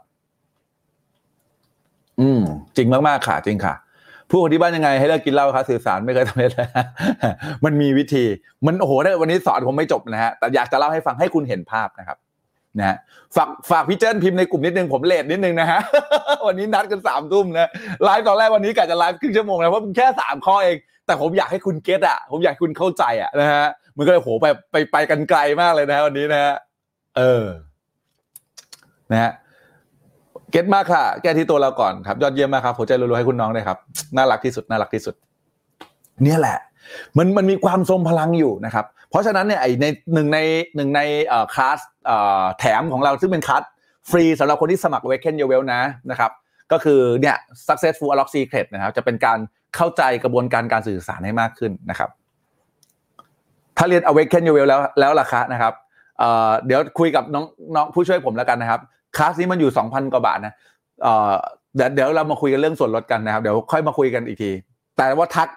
อืม จริงมาก ๆ ค่ะ จริงค่ะ พูดคนที่บ้านยังไงให้เลิกกินเหล้าครับสื่อสารไม่เคยสำเร็จเลยมันมีวิธีมันโอ้โหวันนี้สอนผมไม่จบนะฮะแต่อยากจะเล่าให้ฟังให้คุณเห็นภาพนะครับนะฮะฝากฝากพี่เจิ้นพิมพ์ในกลุ่มนิดนึงผมเลทนิดนึงนะฮะวันนี้นัดกันสามทุ่มนะไลฟ์ตอนแรกวันนี้กะจะไลฟ์ครึ่งชั่วโมงนะเพราะมันแค่สามข้อเอง แต่ผมอยากให้คุณเก็ตอะผมอยากคุณเข้าใจอะนะฮะมันก็เลยโหไปไปไปกันไกลมากเลยนะฮะวันนี้นะฮะเออนะฮะ เก็ตมากค่ะ แก้ที่ตัวเราก่อนครับ ยอดเยี่ยมมากครับหัวใจรัวๆให้คุณน้องเลยครับ น่ารักที่สุด น่ารักที่สุด เนี่ยแหละ มันมันมีความทรงพลังอยู่นะครับ เพราะฉะนั้นเนี่ยไอในหนึ่งในหนึ่งในเอ่อคลาสเอ่อแถมของเราซึ่งเป็นคลาสฟรีสำหรับคนที่สมัคร Awaken Your Well นะนะครับ ก็คือเนี่ย Successful Unlock Secret นะครับ จะเป็นการเข้าใจกระบวนการการสื่อสารให้มากขึ้นนะครับ ถ้าเรียน Awaken Your Well แล้วแล้วราคานะครับเเดี๋ยวคุยกับน้องน้องผู้ช่วยผมแล้วกันนะครับ คลาสนี้มันอยู่ 2,000 กว่าบาทนะเอ่อเดี๋ยวเดี๋ยวเรามาคุยกันเรื่องส่วนลดกันนะครับ เดี๋ยวค่อยมาคุยกันอีกที แต่ว่าทัก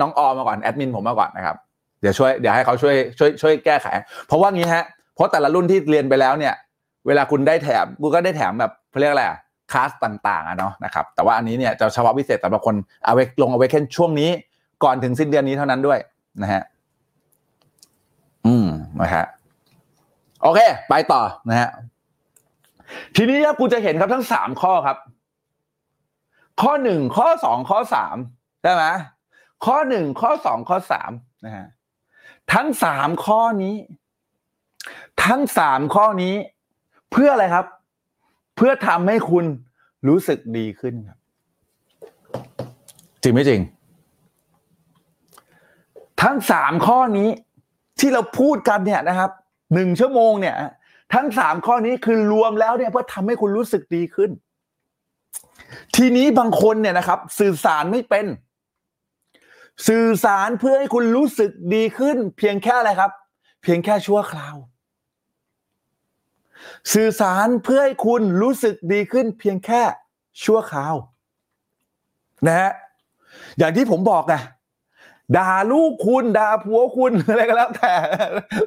น้องออมมาก่อนแอดมินผมมาก่อนนะครับ เดี๋ยวช่วยเดี๋ยวให้เขาช่วยช่วยช่วยแก้ไข เพราะว่างี้ฮะ เพราะแต่ละรุ่นที่เรียนไปแล้วเนี่ย เวลาคุณได้แถมกูก็ได้แถมแบบเขาเรียกอะไรคลาสต่างๆอะเนาะนะครับ แต่ว่าอันนี้เนี่ยจะเฉพาะพิเศษสำหรับคนเอาไว้ลงเอาไว้แค่ช่วงนี้ ก่อนถึงสิ้นเดือนนี้เท่านั้นด้วยนะฮะ อืมนะฮะโอเค ไปต่อนะฮะ ทีนี้ครับกูจะเห็นครับทั้งสามข้อครับ ข้อหนึ่งข้อสองข้อสามใช่ไหมข้อหนึ่งข้อสองข้อสามนะฮะทั้งสามข้อนี้ ทั้งสามข้อนี้ เพื่ออะไรครับ เพื่อทำให้คุณรู้สึกดีขึ้นครับ จริงไม่จริง ทั้งสามข้อนี้ที่เราพูดกันเนี่ยนะครับหนึ่งชั่วโมงเนี่ย ทั้งสามข้อนี้คือรวมแล้วเนี่ยเพื่อทำให้คุณรู้สึกดีขึ้น ทีนี้บางคนเนี่ยนะครับ สื่อสารไม่เป็น สื่อสารเพื่อให้คุณรู้สึกดีขึ้น เพียงแค่อะไรครับ เพียงแค่ชั่วคราว สื่อสารเพื่อให้คุณรู้สึกดีขึ้น เพียงแค่ชั่วคราว นะฮะอย่างที่ผมบอกไงด่าลูกคุณด่าผัวคุณอะไรก็แล้วแต่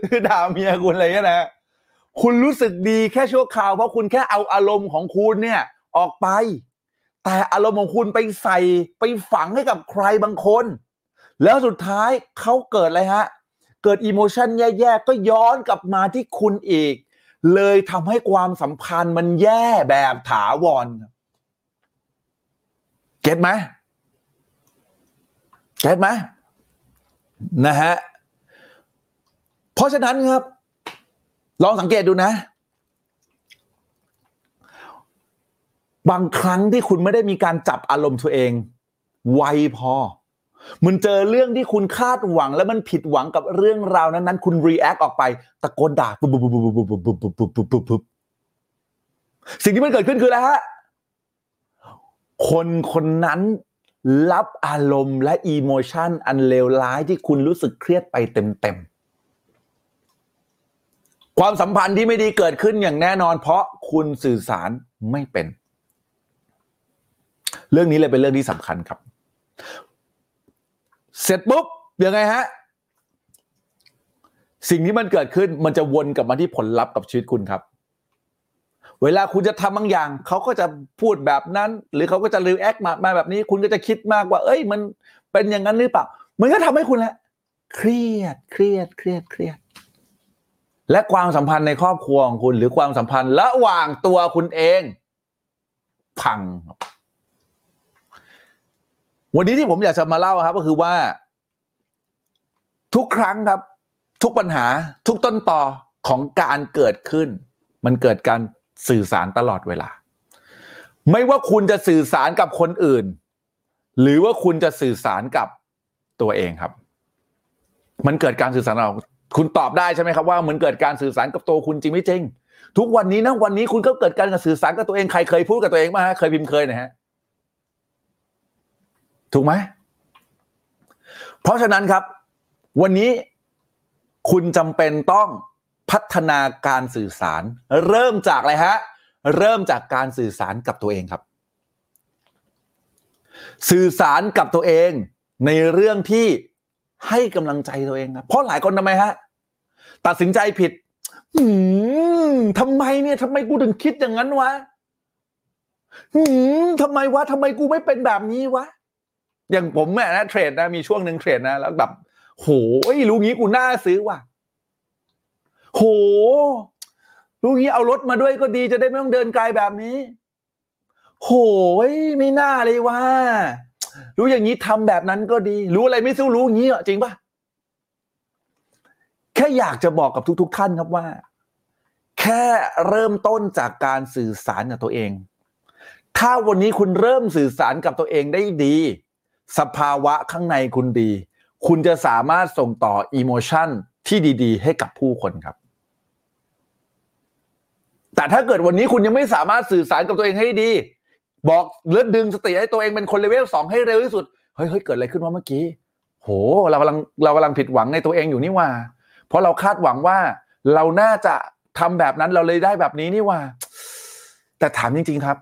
คือด่าเมียคุณอะไรเงี้ยนะ คุณรู้สึกดีแค่ชั่วคราวเพราะคุณแค่เอาอารมณ์ของคุณเนี่ยออกไป แต่อารมณ์ของคุณไปใส่ไปฝังให้กับใครบางคน แล้วสุดท้ายเขาเกิดอะไรฮะ เกิดอิโมชันแย่ๆ ก็ย้อนกลับมาที่คุณอีก เลยทำให้ความสัมพันธ์มันแย่แบบถาวรเก็ตไหมเก็ตไหมนะฮะเพราะฉะนั้นครับ ลองสังเกตดูนะ บางครั้งที่คุณไม่ได้มีการจับอารมณ์ตัวเอง ไวพอ มันเจอเรื่องที่คุณคาดหวัง แล้วมันผิดหวังกับเรื่องราวนั้นๆคุณ react ออกไป ตะโกนด่าปุ๊บปุ๊บปุ๊บปุ๊บปุ๊บปุ๊บปุ๊บปุ๊บปุ๊บปุ๊บสิ่งที่มันเกิดขึ้นคืออะไรฮะคนคนนั้นรับอารมณ์และ emotion อันเลวร้ายที่คุณรู้สึกเครียดไปเต็มๆ ความสัมพันธ์ที่ไม่ดีเกิดขึ้นอย่างแน่นอน เพราะคุณสื่อสารไม่เป็น เรื่องนี้เลยเป็นเรื่องที่สำคัญครับ เสร็จปุ๊บยังไงฮะสิ่งที่มันเกิดขึ้นมันจะวนกลับมาที่ผลลัพธ์กับชีวิตคุณครับ เวลาคุณจะทำบางอย่าง เขาก็จะพูดแบบนั้น หรือเขาก็จะรีแอคมามาแบบนี้ คุณก็จะคิดมากว่า เอ้ย มันเป็นอย่างนั้นหรือเปล่า มันก็ทำให้คุณแหละ เครียด เครียด เครียด เครียด และความสัมพันธ์ในครอบครัวของคุณ หรือความสัมพันธ์ระหว่างตัวคุณเอง พัง วันนี้ที่ผมอยากจะมาเล่าครับ ก็คือว่า ทุกครั้งครับ ทุกปัญหาทุกต้นต่อของการเกิดขึ้น มันเกิดการสื่อสารตลอดเวลา ไม่ว่าคุณจะสื่อสารกับคนอื่น หรือว่าคุณจะสื่อสารกับตัวเองครับ มันเกิดการสื่อสารเรา คุณตอบได้ใช่ไหมครับว่าเหมันเกิดการสื่อสารกับตัวคุณจริงไม่จริง ทุกวันนี้นะวันนี้คุณก็เกิดการสื่อสารกับตัวเองใครเคยพูดกับตัวเองมาฮะเคยพิมพ์เคยนะฮะถูกไหมเพราะฉะนั้นครับ วันนี้คุณจำเป็นต้องพัฒนาการสื่อสาร เริ่มจากอะไรฮะ เริ่มจากการสื่อสารกับตัวเองครับ สื่อสารกับตัวเองในเรื่องที่ ให้กำลังใจตัวเองครับเพราะหลายคนทำไมฮะตัดสินใจผิด อืมทำไมเนี่ยทำไมกูถึงคิดอย่างนั้นวะอืมทำไมวะทำไมกูไม่เป็นแบบนี้วะอย่างผมเนี่ยนะเทรดนะมีช่วงหนึ่งเทรดนะแล้วแบบโหยรู้งี้กูน่าซื้อว่ะโหรู้งี้เอารถมาด้วยก็ดีจะได้ไม่ต้องเดินไกลแบบนี้ โหยไม่น่าเลยว่า รู้อย่างนี้ทำแบบนั้นก็ดี รู้อะไรไม่สู้รู้งี้อะจริงปะแค่อยากจะบอกกับทุก ๆ ท่านครับว่า แค่เริ่มต้นจากการสื่อสารกับตัวเอง ถ้าวันนี้คุณเริ่มสื่อสารกับตัวเองได้ดี สภาวะข้างในคุณดี คุณจะสามารถส่งต่ออิโมชันที่ดี ๆ ให้กับผู้คนครับ แต่ถ้าเกิดวันนี้คุณยังไม่สามารถสื่อสารกับตัวเองให้ดี บอกเลือดดึงสติให้ตัวเองเป็นคนเลเวลสองให้เร็วที่สุดเฮ้ยเฮ้ยเกิดอะไรขึ้นวะเมื่อกี้ โห เรากำลังเรากำลังผิดหวังในตัวเองอยู่นี่ว่า เพราะเราคาดหวังว่าเราน่าจะทำแบบนั้นเราเลยได้แบบนี้นี่ว่า แต่ถามจริง ๆครับ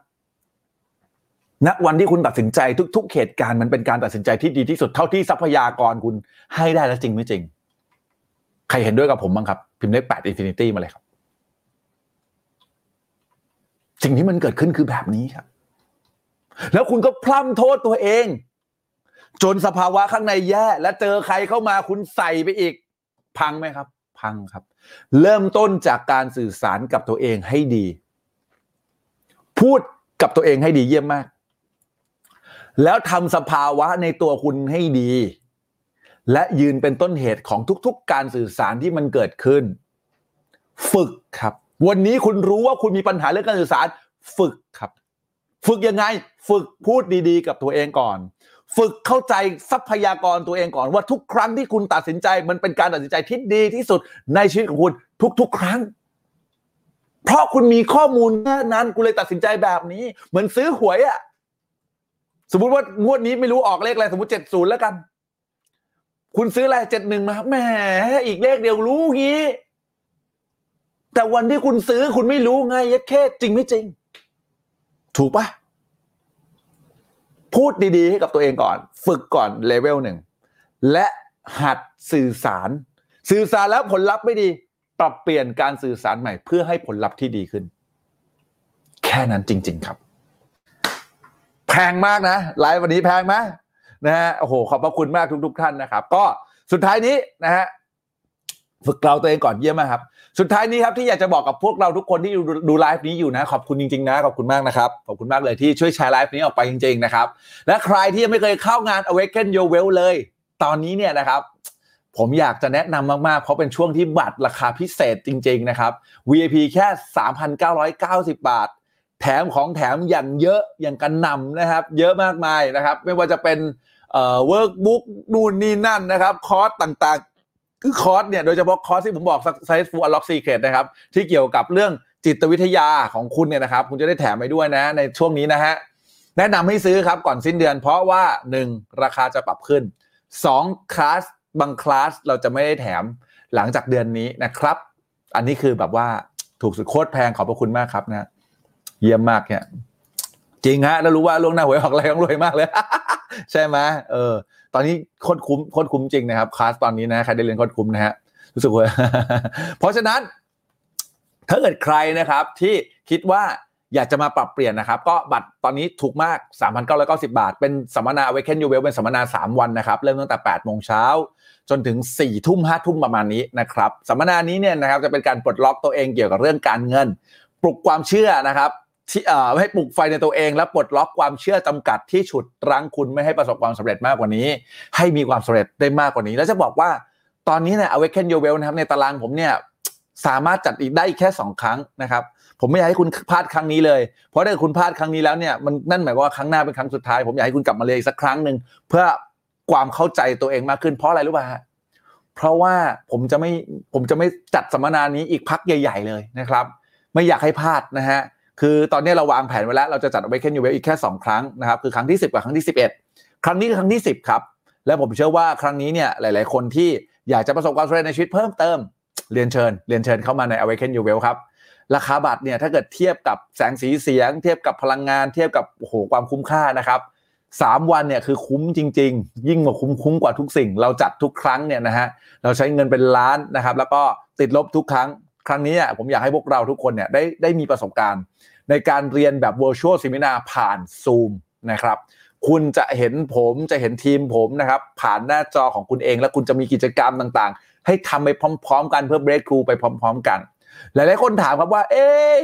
ณวันที่คุณตัดสินใจทุก ๆเหตุการณ์มันเป็นการตัดสินใจที่ดีที่สุดเท่าที่ทรัพยากรคุณให้ได้แล้วจริงไม่จริง ใครเห็นด้วยกับผมบ้างครับ พิมพ์เลขแปด infinity มาเลยครับ สิ่งที่มันเกิดขึ้นคือแบบนี้ครับ แล้วคุณก็พร่ำโทษตัวเอง จนสภาวะข้างในแย่ และเจอใครเข้ามาคุณใส่ไปอีก พังไหมครับ พังครับ เริ่มต้นจากการสื่อสารกับตัวเองให้ดี พูดกับตัวเองให้ดีเยี่ยมมาก แล้วทำสภาวะในตัวคุณให้ดี และยืนเป็นต้นเหตุของทุก ๆ การสื่อสารที่มันเกิดขึ้น ฝึกครับ วันนี้คุณรู้ว่าคุณมีปัญหาเรื่องการสื่อสาร ฝึกครับ ฝึกยังไง ฝึกพูดดีๆ กับตัวเองก่อน ฝึกเข้าใจทรัพยากรตัวเองก่อนว่าทุกครั้งที่คุณตัดสินใจ มันเป็นการตัดสินใจที่ดีที่สุดในชีวิตของคุณทุก ๆ ครั้ง เพราะคุณมีข้อมูลแค่นั้นคุณเลยตัดสินใจแบบนี้ เหมือนซื้อหวยอะสมมติว่างวดนี้ไม่รู้ออกเลขอะไรสมมติเจ็ดศูนย์แล้วกัน คุณซื้ออะไรเจ็ดหนึ่งมาแหมอีกเลขเดียวรู้งี้ แต่วันที่คุณซื้อคุณไม่รู้ไงยัดแค่จริงไม่จริง ถูกปะพูดดีๆให้กับตัวเองก่อน ฝึกก่อนเลเวลหนึ่ง และหัดสื่อสาร สื่อสารแล้วผลลัพธ์ไม่ดี ปรับเปลี่ยนการสื่อสารใหม่ เพื่อให้ผลลัพธ์ที่ดีขึ้น แค่นั้นจริง ๆครับ แพงมากนะไลฟ์วันนี้แพงไหมนะฮะโอ้โหขอบพระคุณมากทุก ๆ ท่านนะครับ ก็สุดท้ายนี้นะฮะ ฝึกเราตัวเองก่อนเยี่ยมมากครับ สุดท้ายนี้ครับที่อยากจะบอกกับพวกเราทุกคนที่ดูดูไลฟ์นี้อยู่นะ ขอบคุณจริงๆนะขอบคุณมากนะครับ ขอบคุณมากเลยที่ช่วยแชร์ไลฟ์นี้ออกไปจริงๆนะครับ และใครที่ยังไม่เคยเข้างาน Awaken Your Wealth เลย ตอนนี้เนี่ยนะครับ ผมอยากจะแนะนำมากๆ เพราะเป็นช่วงที่บัตรราคาพิเศษจริง ๆนะครับ VIP แค่ 3,990 บาท แถมของแถมอย่างเยอะอย่างกระหน่ำนะครับ เยอะมากมายนะครับ ไม่ว่าจะเป็นเอ่อ workbook นู่นนี่นั่นนะครับ คอร์สต่างๆ คือคอร์สเนี่ยโดยเฉพาะคอร์สที่ผมบอก Successful Unlock Secret นะครับ ที่เกี่ยวกับเรื่องจิตวิทยาของคุณเนี่ยนะครับ คุณจะได้แถมไปด้วยนะ ในช่วงนี้นะฮะ แนะนำให้ซื้อครับก่อนสิ้นเดือน เพราะว่า 1. ราคาจะปรับขึ้น 2. คลาสบางคลาสเราจะไม่ได้แถมหลังจากเดือนนี้นะครับ อันนี้คือแบบว่าถูกสุดโคตรแพงขอบพระคุณมากครับนะเยี่ยมมากเนี่ยจริงฮะแล้วรู้ว่าล่วงหน้าหวยออกอะไรต้องรวยมากเลย ใช่ไหมเออ ตอนนี้โคตรคุ้มโคตรคุ้มจริงนะครับคลาสตอนนี้นะใครได้เรียนโคตรคุ้มนะฮะรู้สึกว่าเพราะฉะนั้น ถ้าเกิดใครนะครับที่คิดว่าอยากจะมาปรับเปลี่ยนนะครับ ก็บัตรตอนนี้ถูกมาก 3,990 บาท เป็นสัมมนา Awaken You Well เป็นสัมมนา 3 วันนะครับ เริ่มตั้งแต่ 8 โมงเช้า จนถึง 4 ทุ่ม 5 ทุ่มประมาณนี้นะครับ สัมมนานี้เนี่ยนะครับจะเป็นการปลดล็อกตัวเองเกี่ยวกับเรื่องการเงิน ปลุกความเชื่อนะครับ ที่เอ่อให้ปลุกไฟในตัวเองและปลดล็อกความเชื่อจำกัดที่ฉุดรั้งคุณไม่ให้ประสบความสำเร็จมากกว่านี้ ให้มีความสำเร็จได้มากกว่านี้ แล้วจะบอกว่าตอนนี้เนี่ย Awaken Your Well นะครับในตารางผมเนี่ยสามารถจัดอีกได้อีกแค่ 2 ครั้งนะครับ ผมไม่อยากให้คุณพลาดครั้งนี้เลย เพราะถ้าคุณพลาดครั้งนี้แล้วเนี่ยมันนั่นหมายว่าครั้งหน้าเป็นครั้งสุดท้าย ผมอยากให้คุณกลับมาเลยอีกสักครั้งหนึ่งเพื่อความเข้าใจตัวเองมากขึ้นเพราะอะไรรู้ป่ะฮะเพราะว่าผมจะไม่ผมจะไม่จัดสัมมนานี้อีกพักใหญ่ ๆ เลยนะครับ ไม่อยากให้พลาดนะฮะ คือตอนนี้เราวางแผนไว้แล้ว เราจะจัด Awaken You Well อีกแค่ 2 ครั้งนะครับ คือครั้งที่ 10 กับครั้งที่ 11 ครั้งนี้คือครั้งที่ 10 ครับ และผมเชื่อว่าครั้งนี้เนี่ยหลาย ๆ คนที่อยากจะประสบความสำเร็จในชีวิตเพิ่มเติม เรียนเชิญ เรียนเชิญเข้ามาใน Awaken You Well ครับ ราคาบัตรเนี่ยถ้าเกิดเทียบกับแสงสีเสียง เทียบกับพลังงาน เทียบกับโอ้โหความคุ้มค่านะครับสามวันเนี่ยคือคุ้มจริง ๆ ยิ่งกว่าคุ้มคุ้มกว่าทุกสิ่ง เราจัดทุกครั้งเนี่ยนะฮะเราใช้เงินเป็นล้านนะครับ แล้วก็ติดลบทุกครั้ง ครั้งนี้อะผมอยากให้พวกเราทุกคนเนี่ยได้ได้มีประสบการณ์ ในการเรียนแบบ virtual seminar ผ่าน Zoom นะครับคุณจะเห็นผมจะเห็นทีมผมนะครับผ่านหน้าจอของคุณเอง แล้วคุณจะมีกิจกรรมต่างๆ ให้ทำไปพร้อม ๆ กันเพื่อ break through ไปพร้อม ๆ กัน หลายๆคนถามครับว่า เอ๊ะ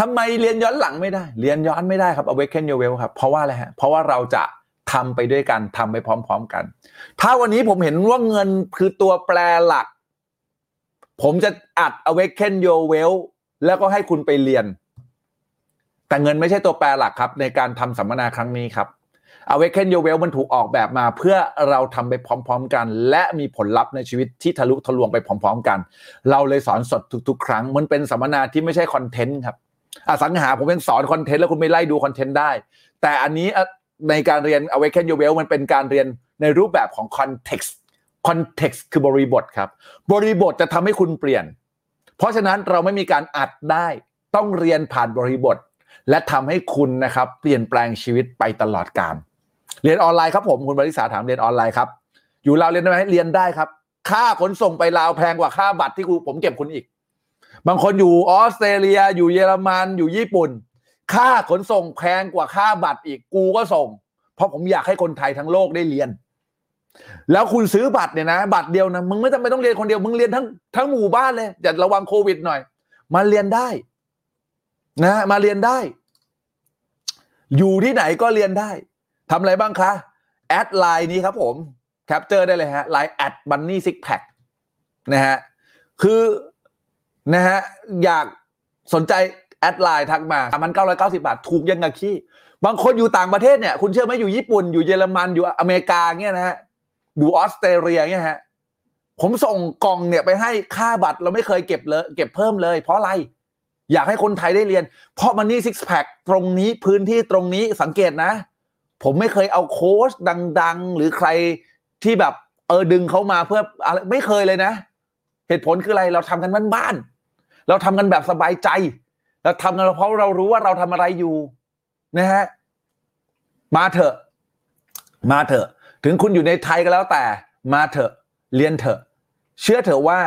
ทำไมเรียนย้อนหลังไม่ได้ เรียนย้อนไม่ได้ครับ awaken your well ครับเพราะว่าอะไรฮะเพราะว่าเราจะทำไปด้วยกันทำไปพร้อม ๆ กัน ถ้าวันนี้ผมเห็นว่าเงินคือตัวแปรหลัก ผมจะอัด awaken your well แล้วก็ให้คุณไปเรียน แต่เงินไม่ใช่ตัวแปรหลักครับ ในการทำสัมมนาครั้งนี้ครับ Awaken Your Well มันถูกออกแบบมา เพื่อเราทำไปพร้อม ๆ กัน และมีผลลัพธ์ในชีวิตที่ทะลุทะลวงไปพร้อม ๆ กัน เราเลยสอนสดทุก ๆ ครั้ง มันเป็นสัมมนาที่ไม่ใช่คอนเทนต์ครับอสังหาผมเป็นสอนคอนเทนต์แล้วคุณไม่ไล่ดูคอนเทนต์ได้ แต่อันนี้ในการเรียน Awaken Your Well มันเป็นการเรียนในรูปแบบของ context context คือบริบทครับ บริบทจะทำให้คุณเปลี่ยน เพราะฉะนั้นเราไม่มีการอัดได้ ต้องเรียนผ่านบริบท และทำให้คุณนะครับ เปลี่ยนแปลงชีวิตไปตลอดกาลเรียนออนไลน์ครับผมคุณบริษาถามเรียนออนไลน์ครับ อยู่ลาวเรียนได้ไหมเรียนได้ครับ ค่าขนส่งไปลาวแพงกว่าค่าบัตรที่ผมเก็บคุณอีก บางคนอยู่ออสเตรเลีย อยู่เยอรมันอยู่ญี่ปุ่น ค่าขนส่งแพงกว่าค่าบัตรอีกกูก็ส่ง เพราะผมอยากให้คนไทยทั้งโลกได้เรียน แล้วคุณซื้อบัตรเนี่ยนะ บัตรเดียวนะมึงไม่จำเป็นต้องเรียนคนเดียวมึงเรียนทั้งทั้งหมู่บ้านเลยอย่าระวังโควิดหน่อย มาเรียนได้ นะ มาเรียนได้ อยู่ที่ไหนก็เรียนได้ทำอะไรบ้างคะ add LINE นี้ครับผม capture ได้เลยฮะ LINE add Money Sixpack นะฮะคือนะฮะอยากสนใจadd LINE ทักมาสามพันเก้าร้อยเก้าสิบบาท ถูกยังกับขี้ บางคนอยู่ต่างประเทศเนี่ย คุณเชื่อไหมอยู่ญี่ปุ่น อยู่เยอรมัน อยู่อเมริกาเนี่ยนะฮะ อยู่ออสเตรเลียเนี่ยฮะผมส่งกล่องเนี่ยไปให้ค่าบัตรเราไม่เคยเก็บเลยเก็บเพิ่มเลย เพราะอะไร อยากให้คนไทยได้เรียน เพราะ Money Sixpack ตรงนี้พื้นที่ตรงนี้สังเกตนะ ผมไม่เคยเอาโค้ชดัง ๆ หรือใครที่แบบเออดึงเขามาเพื่ออะไรไม่เคยเลยนะ เหตุผลคืออะไรเราทำกันบ้านๆเราทำกันแบบสบายใจ เราทำกันเพราะเรารู้ว่าเราทำอะไรอยู่นะฮะมาเถอะ มาเถอะ ถึงคุณอยู่ในไทยก็แล้วแต่ มาเถอะเรียนเถอะ เชื่อเถอะว่า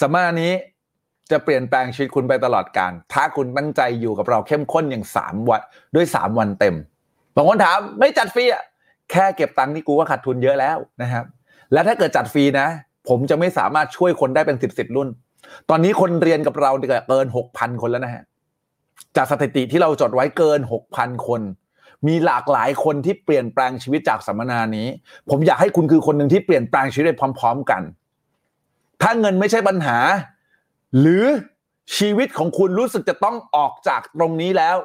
สมมานี้จะเปลี่ยนแปลงชีวิตคุณไปตลอดการ ถ้าคุณตั้งใจอยู่กับเราเข้มข้นอย่างสามวันด้วยสามวันเต็มบางคนถามไม่จัดฟรีอะแค่เก็บตังค์นี่กูก็ขาดทุนเยอะแล้วนะครับ และถ้าเกิดจัดฟรีนะ ผมจะไม่สามารถช่วยคนได้เป็นสิบสิบรุ่น ตอนนี้คนเรียนกับเราเกินหกพันคนแล้วนะฮะจากสถิติที่เราจดไว้เกินหกพันคน มีหลากหลายคนที่เปลี่ยนแปลงชีวิตจากสัมมนานี้ ผมอยากให้คุณคือคนหนึ่งที่เปลี่ยนแปลงชีวิตไปพร้อม ๆ กัน ถ้าเงินไม่ใช่ปัญหา หรือชีวิตของคุณรู้สึกจะต้องออกจากตรงนี้แล้ว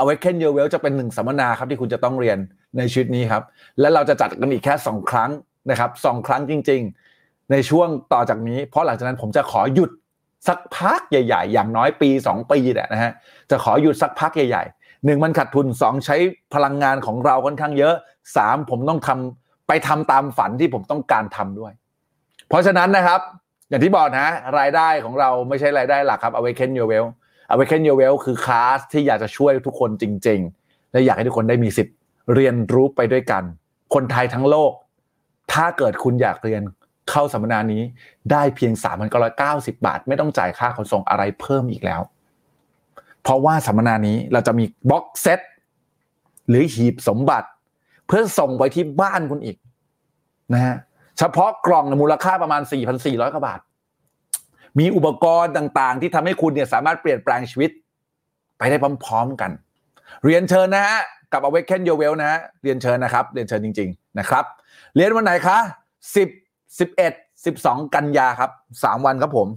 Awaken Your Well จะเป็นหนึ่งสัมมนาครับที่คุณจะต้องเรียนในชีวิตนี้ครับ และเราจะจัดกันอีกแค่สองครั้งนะครับสองครั้งจริง ๆ ในช่วงต่อจากนี้ เพราะหลังจากนั้นผมจะขอหยุดสักพักใหญ่ ๆ อย่างน้อยปีสองปีแหละนะฮะจะขอหยุดสักพักใหญ่ๆ หนึ่งมันขาดทุนสองใช้พลังงานของเราค่อนข้างเยอะสามผมต้องทำไปทำตามฝันที่ผมต้องการทำด้วย เพราะฉะนั้นนะครับ อย่างที่บอกนะ รายได้ของเราไม่ใช่รายได้หลักครับ Awaken Your Well Awaken Your Well คือคลาสที่อยากจะช่วยทุกคนจริง ๆ และอยากให้ทุกคนได้มีสิทธิ์เรียนรู้ไปด้วยกัน คนไทยทั้งโลก ถ้าเกิดคุณอยากเรียนเข้าสัมมนานี้ได้เพียง 3,990 บาท ไม่ต้องจ่ายค่าขนส่งอะไรเพิ่มอีกแล้ว เพราะว่าสัมมนานี้เราจะมีบ็อกเซตหรือหีบสมบัติ เพื่อส่งไปที่บ้านคุณอีกนะฮะเฉพาะกล่องมูลค่าประมาณ 4,400กว่าบาท มีอุปกรณ์ต่างๆ ที่ทำให้คุณเนี่ยสามารถเปลี่ยนแปลงชีวิต ไปได้พร้อมๆกัน เรียนเชิญนะฮะกับ Awaken Your Well นะฮะเรียนเชิญนะครับ เรียนเชิญจริง ๆ นะครับ เรียนวันไหนคะ10 11 12 กันยาครับ 3 วันครับผม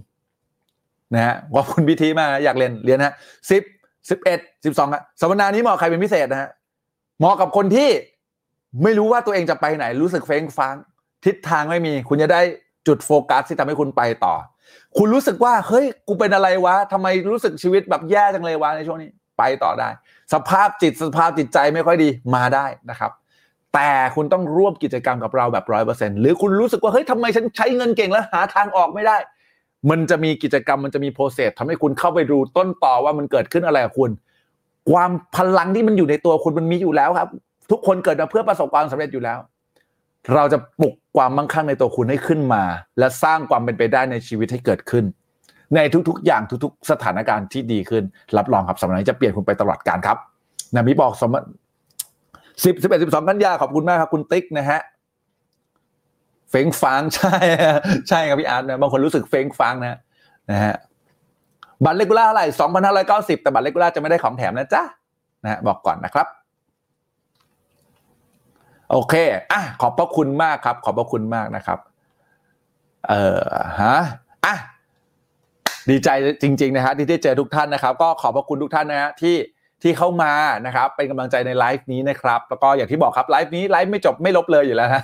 นะฮะขอบคุณพิธีมากอยากเรียนเรียนฮะ10 11 12ครับสัมมนานี้เหมาะใครเป็นพิเศษนะฮะเหมาะกับคนที่ไม่รู้ว่าตัวเองจะไปไหน รู้สึกเฟ้งฟ้างทิศทางไม่มี คุณจะได้จุดโฟกัสที่ทำให้คุณไปต่อ คุณรู้สึกว่าเฮ้ยกูเป็นอะไรวะทำไมรู้สึกชีวิตแบบแย่จังเลยวะในช่วงนี้ไปต่อได้ สภาพจิตสภาพจิตใจไม่ค่อยดีมาได้นะครับแต่คุณต้องร่วมกิจกรรมกับเราแบบร้อยเปอร์เซ็นต์หรือคุณรู้สึกว่าเฮ้ยทำไมฉันใช้เงินเก่งแล้วหาทางออกไม่ได้ มันจะมีกิจกรรมมันจะมีโปรเซสทำให้คุณเข้าไปดูต้นต่อว่ามันเกิดขึ้นอะไรกับคุณ ความพลังที่มันอยู่ในตัวคุณมันมีอยู่แล้วครับ ทุกคนเกิดมาเพื่อประสบความสำเร็จอยู่แล้ว เราจะปลุกความมั่งคั่งในตัวคุณให้ขึ้นมา และสร้างความเป็นไปได้ในชีวิตให้เกิดขึ้น ในทุกๆ อย่างทุกๆ สถานการณ์ที่ดีขึ้น รับรองครับสำหรับนี้จะเปลี่ยนคุณไปตลอดการครับนะมีบอกสมสิบสิบเอ็ดสิบสองกันยาขอบคุณมากครับคุณติ๊กนะฮะ เฟ้งฟางใช่ใช่ครับพี่อาร์ตนะบางคนรู้สึกเฟ้งฟางนะนะฮะบัตรเลกูล่าเท่าไหร่สองพันห้าร้อยเก้าสิบแต่บัตรเลกูล่าจะไม่ได้ของแถมนะจ๊ะนะฮะบอกก่อนนะครับ โอเคอะขอบพระคุณมากครับ ขอบพระคุณมากนะครับ เอ่อฮะอะดีใจจริง ๆ นะฮะที่ได้เจอทุกท่านนะครับ ก็ขอบพระคุณทุกท่านนะฮะที่ ที่เข้ามานะครับ เป็นกำลังใจในไลฟ์นี้นะครับ แล้วก็อย่างที่บอกครับไลฟ์นี้ไลฟ์ไม่จบไม่ลบเลยอยู่แล้วนะ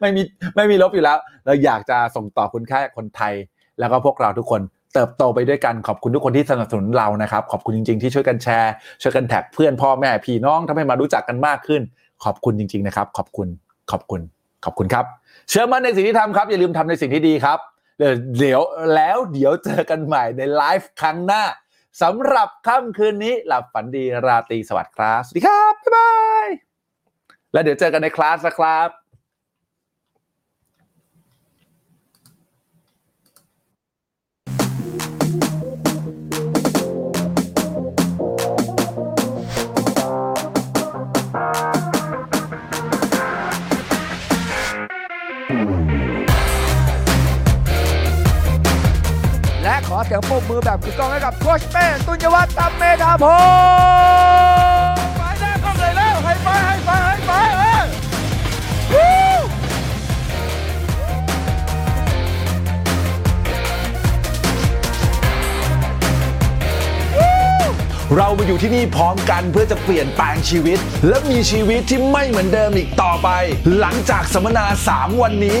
ไม่มีไม่มีลบอยู่แล้ว เราอยากจะส่งต่อคุณค่าคนไทย แล้วก็พวกเราทุกคนเติบโตไปด้วยกันขอบคุณทุกคนที่สนับสนุนเรานะครับ ขอบคุณจริง ๆ ที่ช่วยกันแชร์ ช่วยกัน tag เพื่อนพ่อแม่พี่น้องทำให้มารู้จักกันมากขึ้น ขอบคุณจริง ๆ นะครับ ขอบคุณขอบคุณขอบคุณครับ เชื่อมั่นในสิ่งที่ทำครับอย่าลืมทำในสิ่งที่ดีครับเดี๋ยวแล้วเดี๋ยวเจอกันใหม่ในไลฟ์ครั้งหน้า สำหรับค่ำคืนนี้หลับฝันดีราตรีสวัสดิ์ครับ สวัสดีครับ บ๊ายบาย แล้วเดี๋ยวเจอกันในคลาสนะครับ เสียงปรบมือแบบกึกก้องให้กับโคชเป้ตุนยวัฒน์ตัมเมธาพงศ์ไปหน้าเข้าเลยแล้วให้ไปให้ไปให้ไปเออเรามาอยู่ที่นี่พร้อมกันเพื่อจะเปลี่ยนแปลงชีวิต และมีชีวิตที่ไม่เหมือนเดิมอีกต่อไป หลังจากสัมมนา 3 วันนี้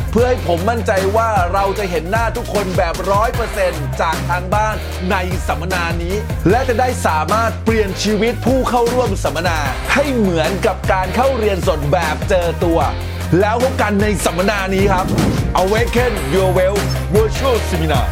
เพื่อให้ผมมั่นใจว่าเราจะเห็นหน้าทุกคนแบบร้อยเปอร์เซ็นต์จากทางบ้านในสัมมนานี้ และจะได้สามารถเปลี่ยนชีวิตผู้เข้าร่วมสัมมนา ให้เหมือนกับการเข้าเรียนสดแบบเจอตัว แล้วพบกันในสัมมนานี้ครับ Awaken Your Well Virtual Seminar